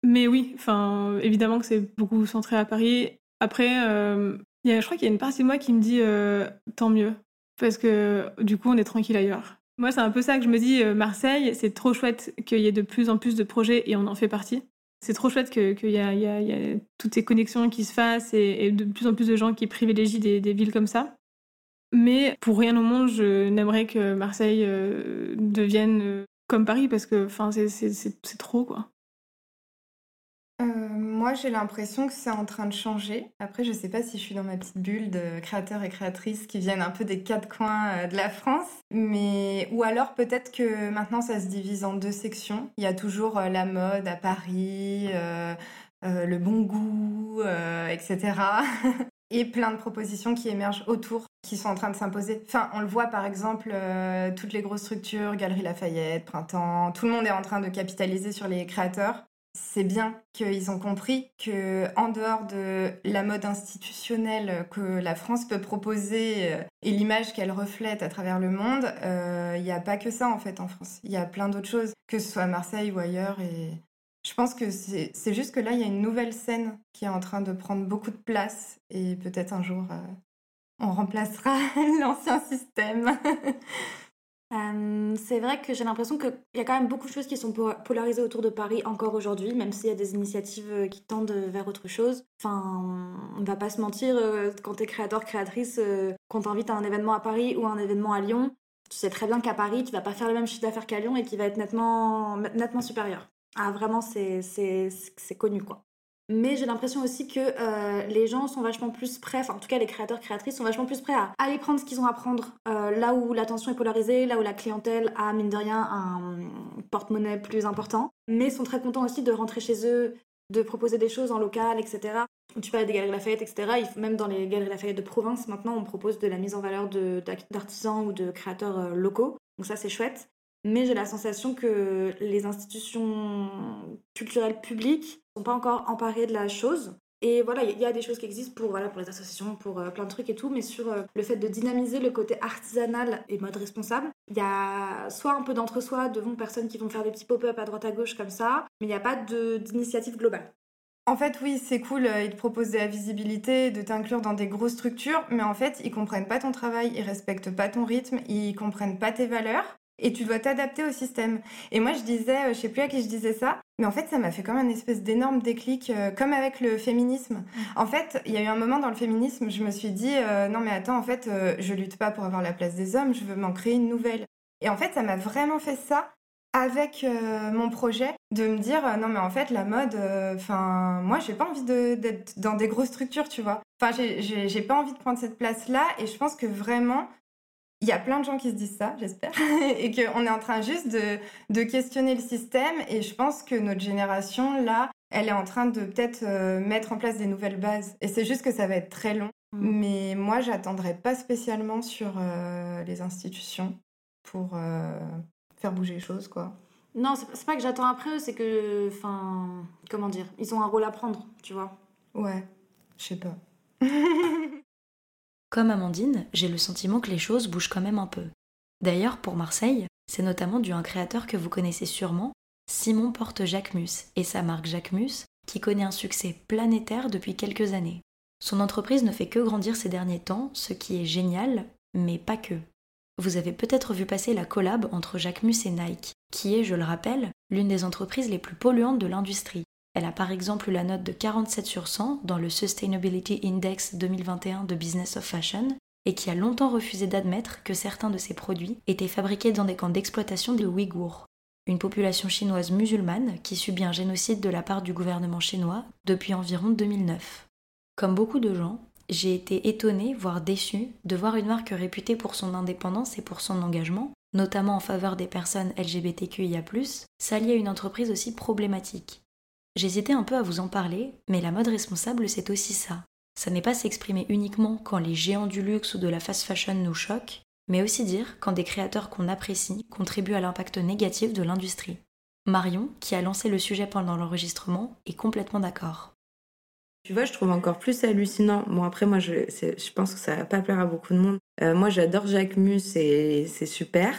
Mais oui, enfin, évidemment que c'est beaucoup centré à Paris. Après, euh, y a, je crois qu'il y a une partie de moi qui me dit euh, tant mieux, parce que du coup, on est tranquille ailleurs. Moi, c'est un peu ça que je me dis, euh, Marseille, c'est trop chouette qu'il y ait de plus en plus de projets et on en fait partie. C'est trop chouette qu'il y, y, a toutes ces connexions qui se fassent et, de plus en plus de gens qui privilégient des, villes comme ça. Mais pour rien au monde, je n'aimerais que Marseille devienne comme Paris parce que c'est trop, quoi. Euh, moi, j'ai l'impression que c'est en train de changer. Après, je sais pas si je suis dans ma petite bulle de créateurs et créatrices qui viennent un peu des quatre coins euh, de la France, mais ou alors peut-être que maintenant ça se divise en deux sections. Il y a toujours euh, la mode à Paris, le bon goût, etc. [LAUGHS] et plein de propositions qui émergent autour, qui sont en train de s'imposer. Enfin, on le voit par exemple, toutes les grosses structures, Galerie Lafayette, Printemps, tout le monde est en train de capitaliser sur les créateurs c'est bien qu'ils ont compris que en dehors de la mode institutionnelle que la France peut proposer euh, et l'image qu'elle reflète à travers le monde, il euh, n'y a pas que ça en fait en France. Il y a plein d'autres choses, que ce soit à Marseille ou ailleurs. Et je pense que c'est juste que là, il y a une nouvelle scène qui est en train de prendre beaucoup de place et peut-être un jour, euh, on remplacera [LAUGHS] l'ancien système. [LAUGHS] Euh, c'est vrai que j'ai l'impression qu'il y a quand même beaucoup de choses qui sont polarisées autour de Paris encore aujourd'hui, même s'il y a des initiatives euh, qui tendent vers autre chose. Enfin, on va pas se mentir, euh, quand t'es créateur, créatrice, qu'on t'invite à un événement à Paris ou à un événement à Lyon, tu sais très bien qu'à Paris, tu vas pas faire le même chiffre d'affaires qu'à Lyon et qu'il va être nettement, nettement supérieur. Ah, vraiment, c'est connu, quoi. Mais j'ai l'impression aussi que euh, les gens sont vachement plus prêts, enfin en tout cas les créateurs, créatrices sont vachement plus prêts à aller prendre ce qu'ils ont à prendre euh, là où l'attention est polarisée, là où la clientèle a mine de rien un porte-monnaie plus important, mais sont très contents aussi de rentrer chez eux, de proposer des choses en local, etc. Tu parles des galeries Lafayette, etc. Même dans les galeries Lafayette de province, maintenant, on propose de la mise en valeur d'artisans ou de créateurs euh, locaux. Donc ça, c'est chouette mais j'ai la sensation que les institutions culturelles publiques sont pas encore emparées de la chose. Et voilà, il y a des choses qui existent pour, voilà, pour les associations, pour euh, plein de trucs et tout, mais sur euh, le fait de dynamiser le côté artisanal et mode responsable, il y a soit un peu d'entre-soi devant personnes qui vont faire des petits pop-up à droite à gauche comme ça, mais il n'y a pas d'initiative globale. En fait, oui, c'est cool, euh, ils te proposent de la visibilité, de t'inclure dans des grosses structures, mais en fait, ils comprennent pas ton travail, ils respectent pas ton rythme, ils comprennent pas tes valeurs et tu dois t'adapter au système. Et moi, je disais, euh, je sais plus à qui je disais ça, mais en fait, ça m'a fait comme un espèce d'énorme déclic, euh, comme avec le féminisme. Mm. En fait, il y a eu un moment dans le féminisme, je me suis dit, euh, non mais attends, en fait, je lutte pas pour avoir la place des hommes, je veux m'en créer une nouvelle. Et en fait, ça m'a vraiment fait ça avec mon projet, de me dire, non mais en fait, la mode, enfin, moi, j'ai pas envie d'être dans des grosses structures, tu vois. Enfin, j'ai pas envie de prendre cette place-là, et je pense que vraiment, il y a plein de gens qui se disent ça, j'espère, [LAUGHS] et qu'on est en train juste de, de, questionner le système. Et je pense que notre génération, là, elle est en train de peut-être euh, mettre en place des nouvelles bases. Et c'est juste que ça va être très long. Mm. Mais moi, j'attendrai pas spécialement sur euh, les institutions pour euh, faire bouger les choses, quoi. Non, c'est pas que j'attends après eux, c'est que, enfin, comment dire, ils ont un rôle à prendre, tu vois. Ouais, je sais pas. [LAUGHS] Comme Amandine, j'ai le sentiment que les choses bougent quand même un peu. D'ailleurs, pour Marseille, c'est notamment dû à un créateur que vous connaissez sûrement, Simon Porte Jacquemus, et sa marque Jacquemus, qui connaît un succès planétaire depuis quelques années. Son entreprise ne fait que grandir ces derniers temps, ce qui est génial, mais pas que. Vous avez peut-être vu passer la collab entre Jacquemus et Nike, qui est, je le rappelle, l'une des entreprises les plus polluantes de l'industrie. Elle a par exemple la note de 47 sur 100 dans le Sustainability Index 2021 de Business of Fashion et qui a longtemps refusé d'admettre que certains de ses produits étaient fabriqués dans des camps d'exploitation de Ouïghours, une population chinoise musulmane qui subit un génocide de la part du gouvernement chinois depuis environ 2009. Comme beaucoup de gens, j'ai été étonnée, voire déçue, de voir une marque réputée pour son indépendance et pour son engagement, notamment en faveur des personnes LGBTQIA, s'allier à une entreprise aussi problématique. J'hésitais un peu à vous en parler, mais la mode responsable, c'est aussi ça. Ça n'est pas s'exprimer uniquement quand les géants du luxe ou de la fast fashion nous choquent, mais aussi dire quand des créateurs qu'on apprécie contribuent à l'impact négatif de l'industrie. Marion, qui a lancé le sujet pendant l'enregistrement, est complètement d'accord. Tu vois, je trouve encore plus hallucinant. Bon, après, moi, je, je pense que ça va pas plaire à beaucoup de monde. Euh, moi, j'adore Jacques Mus et c'est super.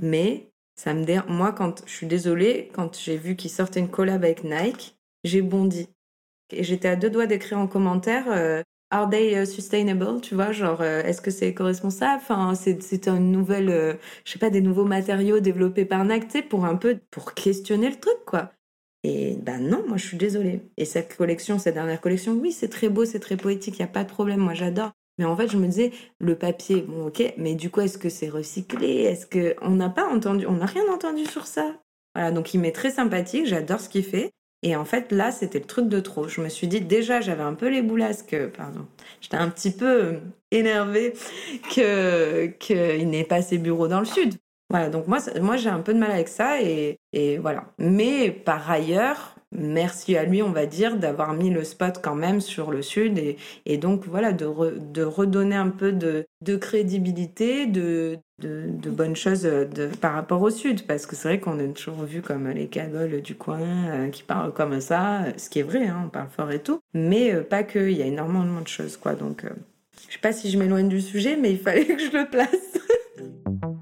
Mais Ça me dé... Moi, quand je suis désolée, quand j'ai vu qu'ils sortaient une collab avec Nike, j'ai bondi. Et j'étais à deux doigts d'écrire en commentaire euh, Are they uh, sustainable? Tu vois, genre, euh, est-ce que c'est éco-responsable? Enfin, c'est une nouvelle, euh, je sais pas, des nouveaux matériaux développés par Nike, pour un peu, pour questionner le truc, quoi. Et ben non, moi je suis désolée. Et cette collection, cette dernière collection, oui, c'est très beau, c'est très poétique, il n'y a pas de problème, moi j'adore. Mais en fait, je me disais, le papier, bon, ok, mais du coup, est-ce que c'est recyclé? Est-ce que on n'a pas entendu, on n'a rien entendu sur ça? Voilà, donc il m'est très sympathique, j'adore ce qu'il fait. Et en fait, là, c'était le truc de trop. Je me suis dit, déjà, j'avais un peu les boulasques, pardon, j'étais un petit peu euh, énervée qu'il [LAUGHS] que n'ait pas ses bureaux dans le sud. Voilà, donc moi, moi j'ai un peu de mal avec ça et, et voilà. Mais par ailleurs, merci à lui, on va dire, d'avoir mis le spot quand même sur le sud et, donc voilà, de, redonner un peu de, crédibilité, de, bonnes choses par rapport au sud, parce que c'est vrai qu'on est toujours vu comme les cagoles du coin euh, qui parlent comme ça, ce qui est vrai, hein, on parle fort et tout, mais euh, pas que, il y a énormément de choses, quoi. Donc, euh, je sais pas si je m'éloigne du sujet, mais il fallait [LAUGHS] que je le place. [LAUGHS]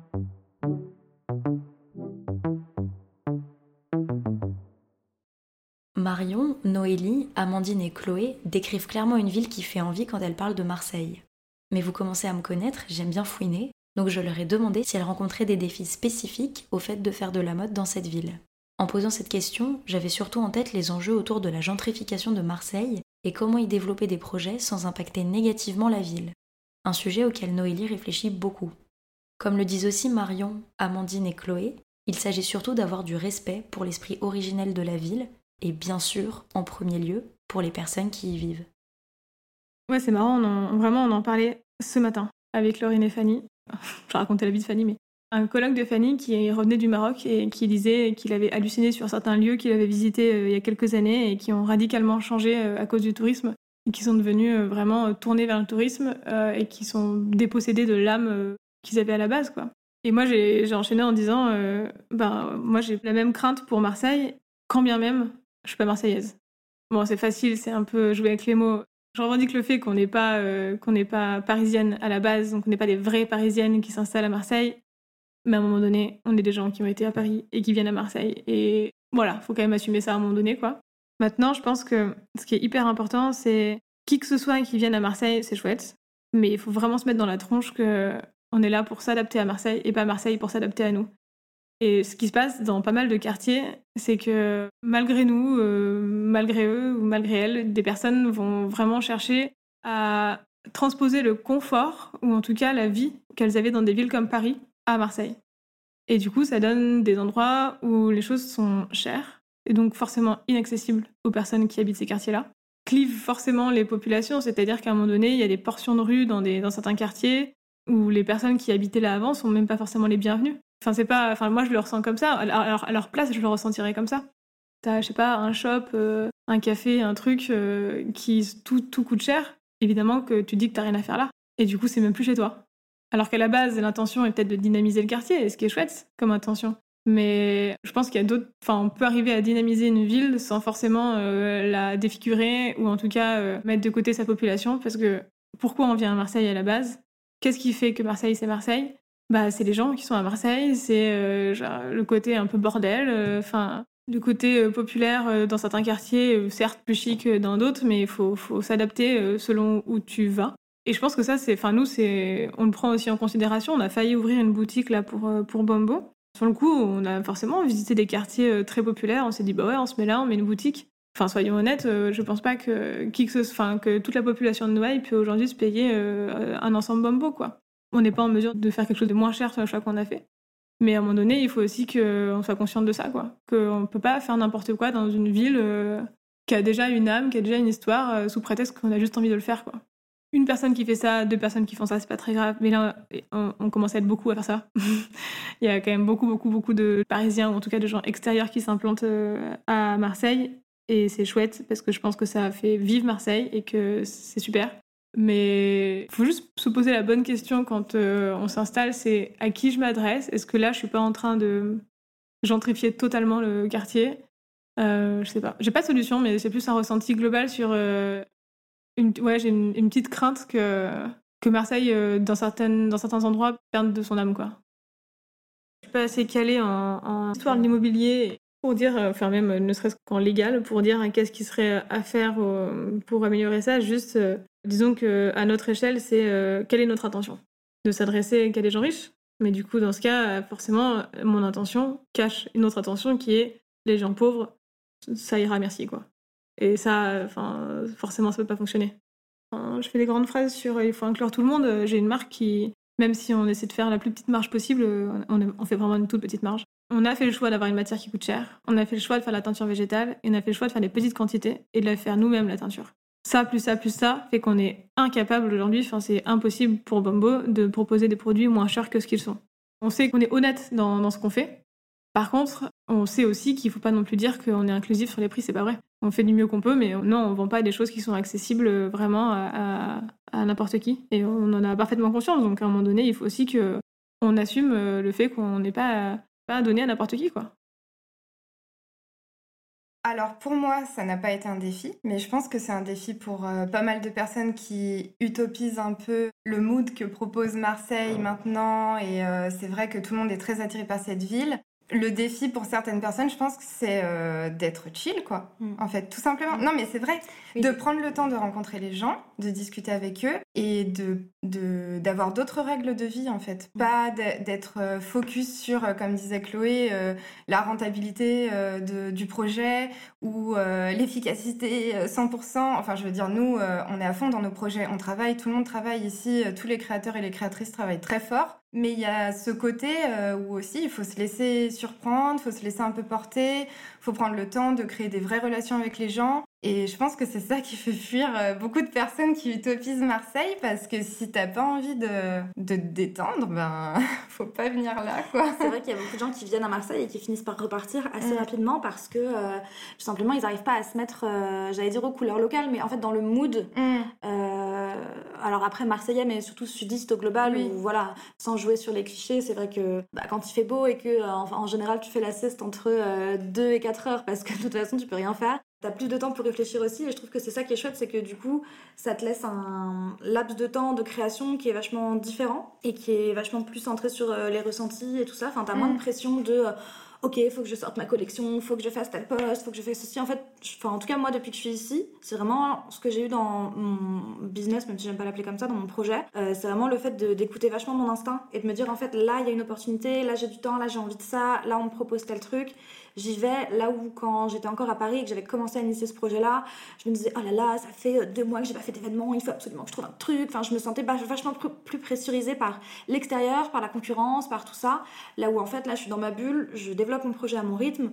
Marion, Noélie, Amandine et Chloé décrivent clairement une ville qui fait envie quand elles parlent de Marseille. Mais vous commencez à me connaître, j'aime bien fouiner, donc je leur ai demandé si elles rencontraient des défis spécifiques au fait de faire de la mode dans cette ville. En posant cette question, j'avais surtout en tête les enjeux autour de la gentrification de Marseille et comment y développer des projets sans impacter négativement la ville. Un sujet auquel Noélie réfléchit beaucoup. Comme le disent aussi Marion, Amandine et Chloé, il s'agit surtout d'avoir du respect pour l'esprit originel de la ville et bien sûr, en premier lieu, pour les personnes qui y vivent. Ouais, c'est marrant, vraiment, on en parlait ce matin avec Laurine et Fanny. [LAUGHS] Je racontais la vie de Fanny, mais un colloque de Fanny qui revenait du Maroc et qui disait qu'il avait halluciné sur certains lieux qu'il avait visités euh, il y a quelques années et qui ont radicalement changé euh, à cause du tourisme et qui sont devenus euh, vraiment tournés vers le tourisme et qui sont dépossédés de l'âme qu'ils avaient à la base. Et moi, j'ai enchaîné en disant, ben, moi, j'ai la même crainte pour Marseille, quand bien même je suis pas marseillaise. Bon, c'est facile, c'est un peu jouer avec les mots. Je revendique le fait qu'on n'est pas, euh, qu'on pas parisienne à la base, donc on n'est pas des vraies parisiennes qui s'installent à Marseille. Mais à un moment donné, on est des gens qui ont été à Paris et qui viennent à Marseille. Et voilà, faut quand même assumer ça à un moment donné, quoi. Maintenant, je pense que ce qui est hyper important, c'est qui que ce soit qui vienne à Marseille, c'est chouette. Mais il faut vraiment se mettre dans la tronche que on est là pour s'adapter à Marseille et pas Marseille pour s'adapter à nous. Et ce qui se passe dans pas mal de quartiers, c'est que malgré nous, euh, malgré eux ou malgré elles, des personnes vont vraiment chercher à transposer le confort, ou en tout cas la vie qu'elles avaient dans des villes comme Paris, à Marseille. Et du coup, ça donne des endroits où les choses sont chères, et donc forcément inaccessibles aux personnes qui habitent ces quartiers-là. Clivent forcément les populations, c'est-à-dire qu'à un moment donné, il y a des portions de rue dans, des, dans certains quartiers où les personnes qui habitaient là avant sont même pas forcément les bienvenues. Enfin, c'est pas. Enfin, moi, je le ressens comme ça. Alors, à leur place, je le ressentirais comme ça. T'as, je sais pas, un shop, euh, un café, un truc euh, qui tout, tout coûte cher. Évidemment que tu dis que t'as rien à faire là. Et du coup, c'est même plus chez toi. Alors qu'à la base, l'intention est peut-être de dynamiser le quartier, ce qui est chouette comme intention. Mais je pense qu'il y a d'autres. Enfin, on peut arriver à dynamiser une ville sans forcément euh, la défigurer ou en tout cas mettre de côté sa population. Parce que pourquoi on vient à Marseille à la base? Qu'est-ce qui fait que Marseille, c'est Marseille? Bah, c'est les gens qui sont à Marseille, c'est euh, le côté un peu bordel, euh, enfin, le côté euh, populaire dans certains quartiers, certes plus chic dans d'autres, mais il faut, s'adapter selon où tu vas. Et je pense que ça, c'est, enfin, nous, c'est, on le prend aussi en considération. On a failli ouvrir une boutique là pour, pour Bombo. Sur le coup, on a forcément visité des quartiers très populaires. On s'est dit, bah ouais, on se met là, on met une boutique. Enfin, soyons honnêtes, je pense pas que, qui que, ce, enfin, que toute la population de Noailles peut aujourd'hui se payer un ensemble Bombo, quoi on n'est pas en mesure de faire quelque chose de moins cher sur le choix qu'on a fait. Mais à un moment donné, il faut aussi qu'on soit conscient de ça, quoi. Qu'on ne peut pas faire n'importe quoi dans une ville euh, qui a déjà une âme, qui a déjà une histoire, euh, sous prétexte qu'on a juste envie de le faire, quoi. Une personne qui fait ça, deux personnes qui font ça, c'est pas très grave. Mais là, on, commence à être beaucoup à faire ça. [LAUGHS] il y a quand même beaucoup, beaucoup, beaucoup de Parisiens, ou en tout cas de gens extérieurs qui s'implantent euh, à Marseille. Et c'est chouette parce que je pense que ça fait vivre Marseille et que c'est super. Mais il faut juste se poser la bonne question quand euh, on s'installe, c'est à qui je m'adresse? Est-ce que là, je suis pas en train de gentrifier totalement le quartier? Euh, Je sais pas. J'ai pas de solution, mais c'est plus un ressenti global sur... Euh, ouais, j'ai une, petite crainte que, que Marseille, euh, dans, certaines, dans certains endroits, perde de son âme, quoi. pas assez calée en, en histoire de l'immobilier pour dire, enfin même ne serait-ce qu'en légal, pour dire qu'est-ce qui serait à faire pour améliorer ça. Juste, disons que à notre échelle, c'est quelle est notre intention De s'adresser qu'à des gens riches. Mais du coup, dans ce cas, forcément, mon intention cache une autre intention qui est les gens pauvres, ça ira, merci quoi. Et ça, enfin, forcément, ça peut pas fonctionner. je fais des grandes phrases sur il faut inclure tout le monde. J'ai une marque qui, même si on essaie de faire la plus petite marge possible, on, fait vraiment une toute petite marge. On a fait le choix d'avoir une matière qui coûte cher. On a fait le choix de faire la teinture végétale. Et on a fait le choix de faire des petites quantités et de la faire nous-mêmes, la teinture. Ça, plus ça, plus ça, fait qu'on est incapable aujourd'hui, enfin, c'est impossible pour Bombo de proposer des produits moins chers que ce qu'ils sont. On sait qu'on est honnête dans, ce qu'on fait. Par contre, on sait aussi qu'il ne faut pas non plus dire qu'on est inclusif sur les prix, c'est pas vrai. On fait du mieux qu'on peut, mais non, on vend pas des choses qui sont accessibles vraiment à, n'importe qui. Et on en a parfaitement conscience. Donc à un moment donné, il faut aussi que on assume le fait qu'on n'est pas, pas donné à n'importe qui, quoi. Alors pour moi, ça n'a pas été un défi, mais je pense que c'est un défi pour euh, pas mal de personnes qui utopisent un peu le mood que propose Marseille maintenant. Et euh, c'est vrai que tout le monde est très attiré par cette ville le défi pour certaines personnes, je pense que c'est euh, d'être chill, quoi. Mm. En fait, tout simplement. Non, mais c'est vrai. De prendre le temps de rencontrer les gens, de discuter avec eux et de d'avoir d'autres règles de vie, en fait. Mm. Pas d'être euh, focus sur, euh, comme disait Chloé, la rentabilité du projet ou l'efficacité 100%. Enfin, je veux dire, nous, on est à fond dans nos projets. On travaille, tout le monde travaille ici. tous les créateurs et les créatrices travaillent très fort. Mais il y a ce côté euh, où aussi il faut se laisser surprendre, il faut se laisser un peu porter, il faut prendre le temps de créer des vraies relations avec les gens. Et je pense que c'est ça qui fait fuir euh, beaucoup de personnes qui utopisent Marseille parce que si t'as pas envie de, de te détendre, ben [LAUGHS] faut pas venir là quoi. C'est vrai qu'il y a beaucoup de gens qui viennent à Marseille et qui finissent par repartir assez rapidement parce que euh, tout simplement ils n'arrivent pas à se mettre, j'allais dire aux couleurs locales, mais en fait dans le mood. Mm. Alors après Marseillais, mais surtout sudiste au global, où voilà, sans jouer sur les clichés. C'est vrai que bah, quand il fait beau et que euh, en, général tu fais la sieste entre 2 euh, et 4 heures parce que de toute façon tu peux rien faire. T'as plus de temps pour réfléchir aussi et je trouve que c'est ça qui est chouette, c'est que du coup ça te laisse un laps de temps de création qui est vachement différent et qui est vachement plus centré sur euh, les ressentis et tout ça. Enfin t'as moins de mm. pression de ok, faut que je sorte ma collection, faut que je fasse tel poste, faut que je fasse ceci. En fait, en tout cas, moi, depuis que je suis ici, c'est vraiment ce que j'ai eu dans mon business, même si j'aime pas l'appeler comme ça, dans mon projet. Euh, c'est vraiment le fait d'écouter vachement mon instinct et de me dire, en fait, là, il y a une opportunité, là, j'ai du temps, là, j'ai envie de ça, là, on me propose tel truc j'y vais. Là où, quand j'étais encore à Paris et que j'avais commencé à initier ce projet-là, je me disais, oh là là, ça fait deux mois que j'ai pas fait d'événement, il faut absolument que je trouve un truc. Enfin, je me sentais vachement plus pressurisée par l'extérieur, par la concurrence, par tout ça. Là où, en fait, là, je suis dans ma bulle, je développe mon projet à mon rythme,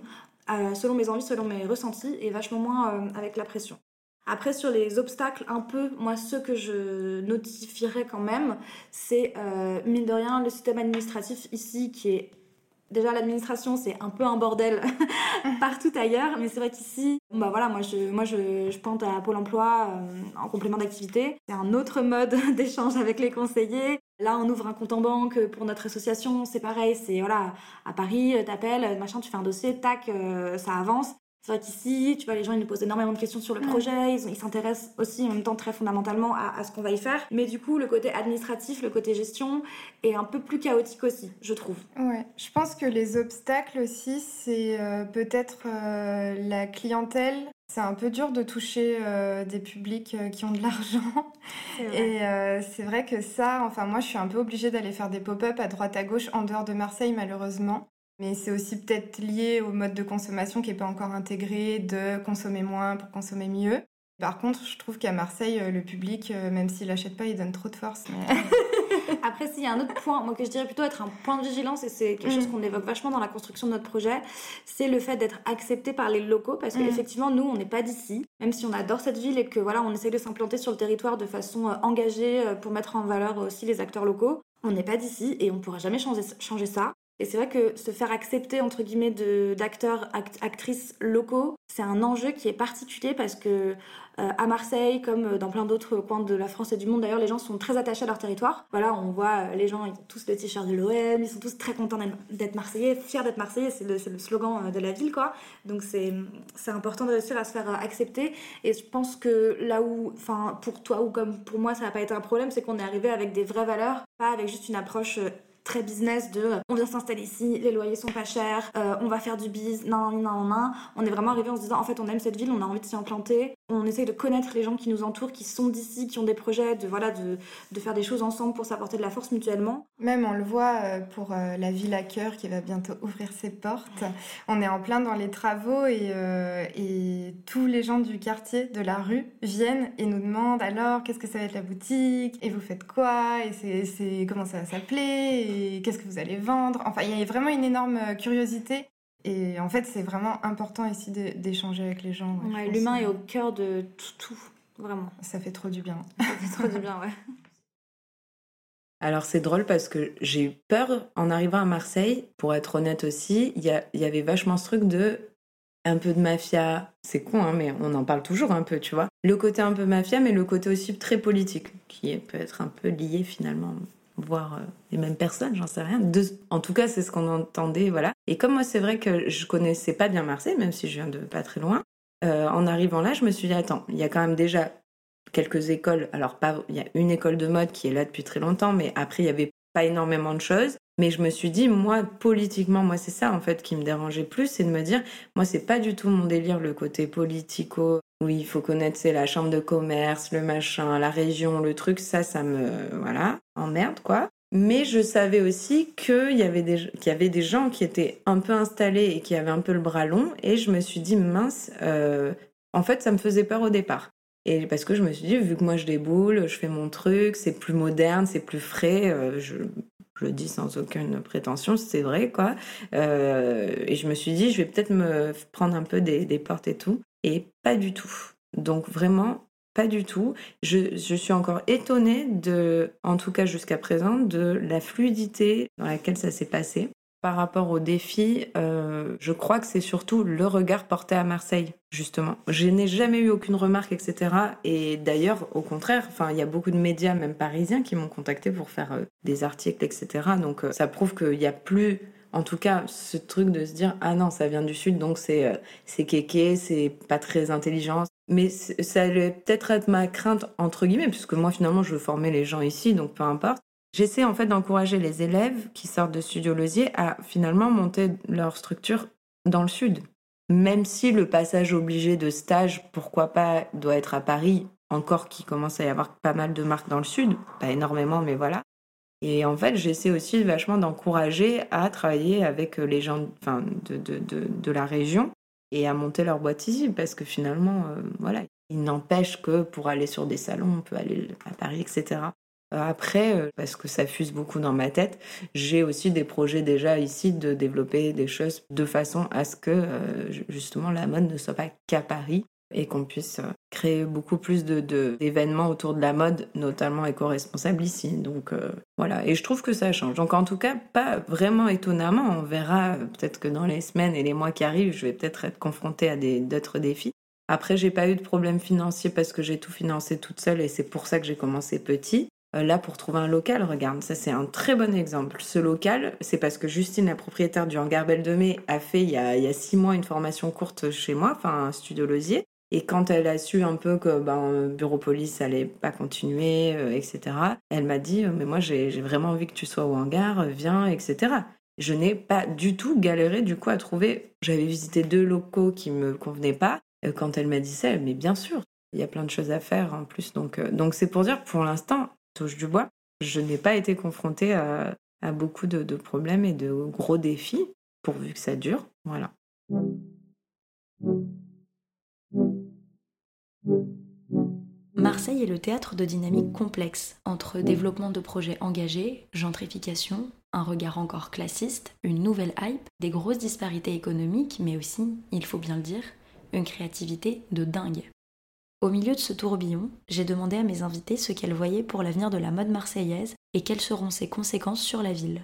euh, selon mes envies, selon mes ressentis, et vachement moins euh, avec la pression. Après, sur les obstacles, un peu, moi, ce que je notifierais quand même, c'est, euh, mine de rien, le système administratif ici qui est déjà l'administration c'est un peu un bordel [LAUGHS] partout ailleurs mais c'est vrai qu'ici bah voilà moi je pente à Pôle Emploi euh, en complément d'activité. C'est un autre mode [LAUGHS] d'échange avec les conseillers. Là on ouvre un compte en banque pour notre association. C'est pareil c'est voilà à Paris t'appelles machin tu fais un dossier tac euh, ça avance c'est vrai qu'ici, tu vois, les gens, ils nous posent énormément de questions sur le projet, ils s'intéressent aussi en même temps très fondamentalement à, ce qu'on va y faire. Mais du coup, le côté administratif, le côté gestion est un peu plus chaotique aussi, je trouve. Ouais, je pense que les obstacles aussi, c'est euh, peut-être euh, la clientèle. C'est un peu dur de toucher euh, des publics qui ont de [LAUGHS] l'argent. Et c'est vrai que ça, enfin moi je suis un peu obligée d'aller faire des pop-up à droite à gauche en dehors de Marseille malheureusement. Mais c'est aussi peut-être lié au mode de consommation qui n'est pas encore intégré, de consommer moins pour consommer mieux. Par contre, je trouve qu'à Marseille, euh, le public, euh, même s'il n'achète pas, il donne trop de force. [LAUGHS] Après, s'il y a un autre point, moi que je dirais plutôt être un point de vigilance, et c'est quelque chose mm. qu'on évoque vachement dans la construction de notre projet, c'est le fait d'être accepté par les locaux, parce mm. qu'effectivement, nous, on n'est pas d'ici, même si on adore cette ville et que voilà, on essaie de s'implanter sur le territoire de façon euh, engagée pour mettre en valeur aussi les acteurs locaux. On n'est pas d'ici et on ne pourra jamais changer, changer ça. Et c'est vrai que se faire accepter, entre guillemets, d'acteurs, actrices locaux, c'est un enjeu qui est particulier parce que euh, à Marseille, comme dans plein d'autres coins de la France et du monde d'ailleurs, les gens sont très attachés à leur territoire. Voilà, on voit euh, les gens, ils ont tous le t-shirt de l'OM, ils sont tous très contents d'être marseillais, fiers d'être marseillais, c'est le, slogan euh, de la ville, quoi. Donc c'est important de réussir à se faire accepter. Et je pense que là où, enfin, pour toi ou comme pour moi, ça n'a pas été un problème, c'est qu'on est arrivé avec des vraies valeurs, pas avec juste une approche très business de on vient s'installer ici, les loyers sont pas chers, on va faire du biz, non, non, non, On est vraiment arrivé en se disant en fait on aime cette ville, on a envie de s'y implanter, on essaye de connaître les gens qui nous entourent, qui sont d'ici, qui ont des projets, de voilà, de, de faire des choses ensemble pour s'apporter de la force mutuellement. Même on le voit pour la ville à cœur qui va bientôt [LAUGHS] ouvrir ses portes. On est en plein dans les travaux et, et tous les gens du quartier, de la rue, viennent et nous demandent alors qu'est-ce que ça va être la boutique? Et vous faites quoi? Et c'est comment ça va s'appeler? Et qu'est-ce que vous allez vendre? Enfin, il y a vraiment une énorme euh, curiosité et en fait, c'est vraiment important ici d'échanger avec les gens. L'humain est au cœur de tout, tout, vraiment. Ça fait trop du bien. [LAUGHS] Ça fait trop du bien, ouais. Alors c'est drôle parce que j'ai eu peur en arrivant à Marseille, pour être honnête aussi, il y, y, avait vachement ce truc de un peu de mafia, c'est con, hein, mais on en parle toujours un peu, tu vois. Le côté un peu mafia, mais le côté aussi très politique, qui peut être un peu lié finalement, voire euh, les mêmes personnes, j'en sais rien. en tout cas, c'est ce qu'on entendait, voilà. Et comme moi, c'est vrai que je connaissais pas bien Marseille, même si je viens de pas très loin, euh, en arrivant là, je me suis dit, attends, il y a quand même déjà quelques écoles. Alors, pas, il y a une école de mode qui est là depuis très longtemps, mais après, il y avait pas énormément de choses. Mais je me suis dit, moi, politiquement, moi, c'est ça, en fait, qui me dérangeait plus, c'est de me dire, moi, c'est pas du tout mon délire, le côté politico, où il faut connaître, c'est la chambre de commerce, le machin, la région, le truc, ça, ça me, voilà, emmerde, quoi. Mais je savais aussi qu'il y, avait des, y avait des gens qui étaient un peu installés et qui avaient un peu le bras long, et je me suis dit, mince, euh, en fait, ça me faisait peur au départ. Et parce que je me suis dit, vu que moi je déboule, je fais mon truc, c'est plus moderne, c'est plus frais, euh, je, le dis sans aucune prétention, c'est vrai, quoi. Euh, et je me suis dit, je vais peut-être me prendre un peu des, portes et tout. Et pas du tout. Donc vraiment, pas du tout. Je, suis encore étonnée de, en tout cas jusqu'à présent, de la fluidité dans laquelle ça s'est passé. Par rapport aux défis, euh, je crois que c'est surtout le regard porté à Marseille, justement. Je n'ai jamais eu aucune remarque, etc. Et d'ailleurs, au contraire, il y a beaucoup de médias, même parisiens, qui m'ont contacté pour faire euh, des articles, etc. Donc, euh, ça prouve qu'il n'y a plus, en tout cas, ce truc de se dire ah non, ça vient du sud, donc c'est c'est kéké, c'est pas très intelligent. Mais ça allait peut-être être ma crainte entre guillemets, puisque moi finalement je veux former les gens ici, donc peu importe. J'essaie en fait d'encourager les élèves qui sortent de Studio Losier à finalement monter leur structure dans le sud. Même si le passage obligé de stage, pourquoi pas, doit être à Paris, encore qu'il commence à y avoir pas mal de marques dans le sud, pas énormément, mais voilà. Et en fait, j'essaie aussi vachement d'encourager à travailler avec les gens de, de, de, de, la région et à monter leur boîte ici, parce que finalement, euh, voilà, il n'empêche que pour aller sur des salons, on peut aller à Paris, etc. Euh, après, euh, parce que ça fuse beaucoup dans ma tête, j'ai aussi des projets déjà ici de développer des choses de façon à ce que euh, justement la mode ne soit pas qu'à Paris et qu'on puisse créer beaucoup plus d'événements de, autour de la mode, notamment éco-responsable ici. Donc voilà, et je trouve que ça change. Donc en tout cas, pas vraiment étonnamment, on verra peut-être que dans les semaines et les mois qui arrivent, je vais peut-être être confrontée à d'autres défis. Après, j'ai pas eu de problème financier parce que j'ai tout financé toute seule et c'est pour ça que j'ai commencé petit. Euh, là, pour trouver un local, regarde, ça c'est un très bon exemple. Ce local, c'est parce que Justine, la propriétaire du hangar Belle de Mai, a fait il y a, six mois une formation courte chez moi, enfin un studio losier. Et quand elle a su un peu que ben, Bureau Police allait pas continuer, euh, etc., elle m'a dit Mais moi, j'ai vraiment envie que tu sois au hangar, viens, etc. Je n'ai pas du tout galéré du coup à trouver. J'avais visité deux locaux qui me convenaient pas. Euh, quand elle m'a dit ça, mais bien sûr, il y a plein de choses à faire en plus. Donc, donc c'est pour dire, pour l'instant, touche du bois, je n'ai pas été confrontée à, beaucoup de, de, problèmes et de gros défis, pourvu que ça dure. Voilà. Marseille est le théâtre de dynamiques complexes, entre développement de projets engagés, gentrification, un regard encore classiste, une nouvelle hype, des grosses disparités économiques, mais aussi, il faut bien le dire, une créativité de dingue. Au milieu de ce tourbillon, j'ai demandé à mes invités ce qu'elles voyaient pour l'avenir de la mode marseillaise et quelles seront ses conséquences sur la ville.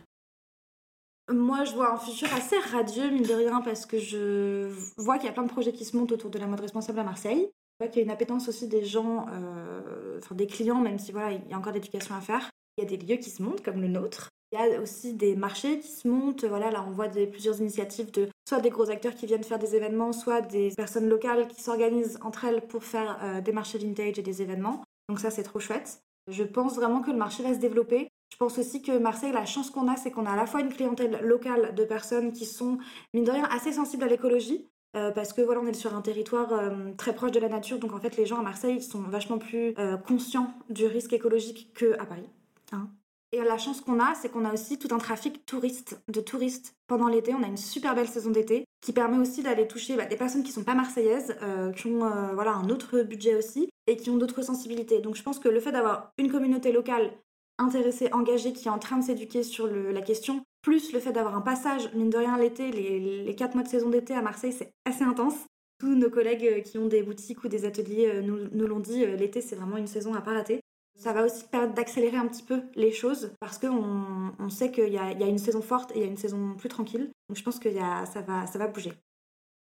Moi, je vois un futur assez radieux, mine de rien, parce que je vois qu'il y a plein de projets qui se montent autour de la mode responsable à Marseille. Vois qu'il y a une appétence aussi des gens, euh, enfin des clients, même si voilà, il y a encore d'éducation à faire. Il y a des lieux qui se montent, comme le nôtre. Il y a aussi des marchés qui se montent. Voilà, là, on voit plusieurs initiatives de soit des gros acteurs qui viennent faire des événements, soit des personnes locales qui s'organisent entre elles pour faire euh, des marchés vintage et des événements. Donc ça, c'est trop chouette. Je pense vraiment que le marché va se développer. Je pense aussi que Marseille, la chance qu'on a, c'est qu'on a à la fois une clientèle locale de personnes qui sont, mine de rien, assez sensibles à l'écologie. Euh, parce que voilà, on est sur un territoire euh, très proche de la nature, donc en fait, les gens à Marseille sont vachement plus euh, conscients du risque écologique qu'à Paris. Hein. Et la chance qu'on a, c'est qu'on a aussi tout un trafic touriste, de touristes pendant l'été. On a une super belle saison d'été qui permet aussi d'aller toucher bah, des personnes qui sont pas marseillaises, qui ont voilà un autre budget aussi et qui ont d'autres sensibilités. Donc je pense que le fait d'avoir une communauté locale intéressée, engagée, qui est en train de s'éduquer sur la question, plus le fait d'avoir un passage, mine de rien, l'été, les, quatre mois de saison d'été à Marseille, c'est assez intense. Tous nos collègues euh, qui ont des boutiques ou des ateliers euh, nous, l'ont dit, euh, l'été, c'est vraiment une saison à pas rater. Ça va aussi permettre d'accélérer un petit peu les choses parce qu'on on sait qu'il y, a, une saison forte et il y a une saison plus tranquille. Donc je pense que ça va bouger.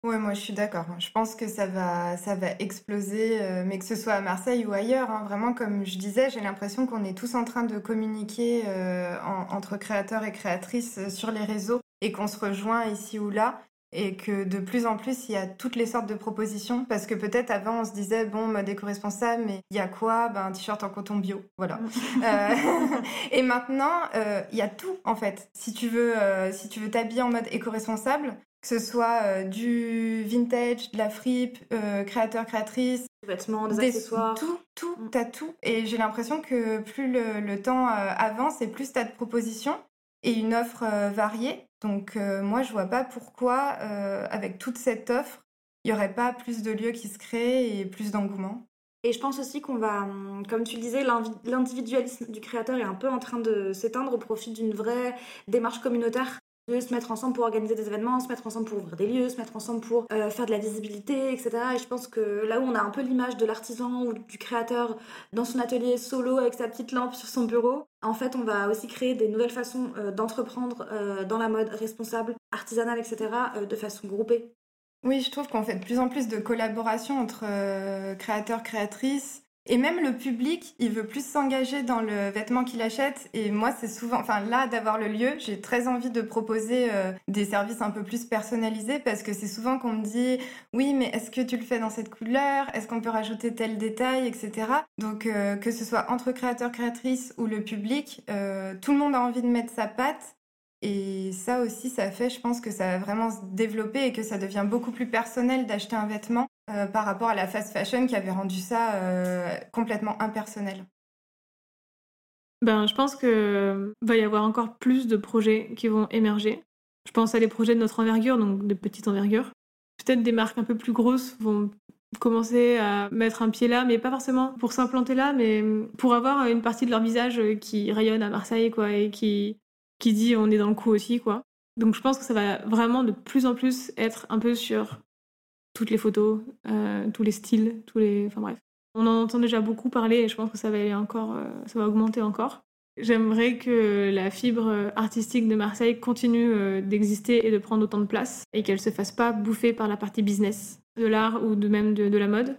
Ouais, moi je suis d'accord. Je pense que ça va, ça va exploser, euh, mais que ce soit à Marseille ou ailleurs. Hein. vraiment, comme je disais, j'ai l'impression qu'on est tous en train de communiquer euh, entre créateurs et créatrices euh, sur les réseaux et qu'on se rejoint ici ou là. Et que de plus en plus, il y a toutes les sortes de propositions. Parce que peut-être avant, on se disait, bon, mode éco-responsable, mais il y a quoi? Ben, Un t-shirt en coton bio. Voilà. Mm. [LAUGHS] et maintenant, il y a tout, en fait. Si tu veux si tu veux t'habiller en mode éco-responsable, que ce soit euh, du vintage, de la fripe, euh, créateur, créatrice, des vêtements, des, accessoires, tout, tout, mm. t'as tout. Et j'ai l'impression que plus le, temps euh, avance et plus t'as de propositions et une offre variée. Donc moi, je vois pas pourquoi, avec toute cette offre, il y aurait pas plus de lieux qui se créent et plus d'engouement. Et je pense aussi qu'on va, hum, comme tu le disais, l'individualisme du créateur est un peu en train de s'éteindre au profit d'une vraie démarche communautaire se mettre ensemble pour organiser des événements, se mettre ensemble pour ouvrir des lieux, se mettre ensemble pour euh, faire de la visibilité, etc. Et je pense que là où on a un peu l'image de l'artisan ou du créateur dans son atelier solo avec sa petite lampe sur son bureau, en fait, on va aussi créer des nouvelles façons euh, d'entreprendre euh, dans la mode responsable, artisanale, etc., de façon groupée. Oui, je trouve qu'on fait de plus en plus de collaborations entre créateurs, créatrices. Et même le public, il veut plus s'engager dans le vêtement qu'il achète. Et moi, c'est souvent, enfin là, d'avoir le lieu, j'ai très envie de proposer euh, des services un peu plus personnalisés parce que c'est souvent qu'on me dit, oui, mais est-ce que tu le fais dans cette couleur? Est-ce qu'on peut rajouter tel détail, etc. Donc euh, que ce soit entre créateurs, créatrices ou le public, euh, tout le monde a envie de mettre sa patte. Et ça aussi, ça fait, je pense que ça va vraiment se développer et que ça devient beaucoup plus personnel d'acheter un vêtement euh, par rapport à la fast fashion qui avait rendu ça euh, complètement impersonnel. Ben, je pense qu'il va y avoir encore plus de projets qui vont émerger. Je pense à des projets de notre envergure, donc de petite envergure. Peut-être des marques un peu plus grosses vont commencer à mettre un pied là, mais pas forcément pour s'implanter là, mais pour avoir une partie de leur visage qui rayonne à Marseille, quoi, et qui, qui dit on est dans le coup aussi, quoi. Donc je pense que ça va vraiment de plus en plus être un peu sur toutes les photos, euh, tous les styles, tous les. Enfin bref. On en entend déjà beaucoup parler et je pense que ça va aller encore, euh, ça va augmenter encore. J'aimerais que la fibre artistique de Marseille continue euh, d'exister et de prendre autant de place et qu'elle se fasse pas bouffer par la partie business de l'art ou de même de, la mode.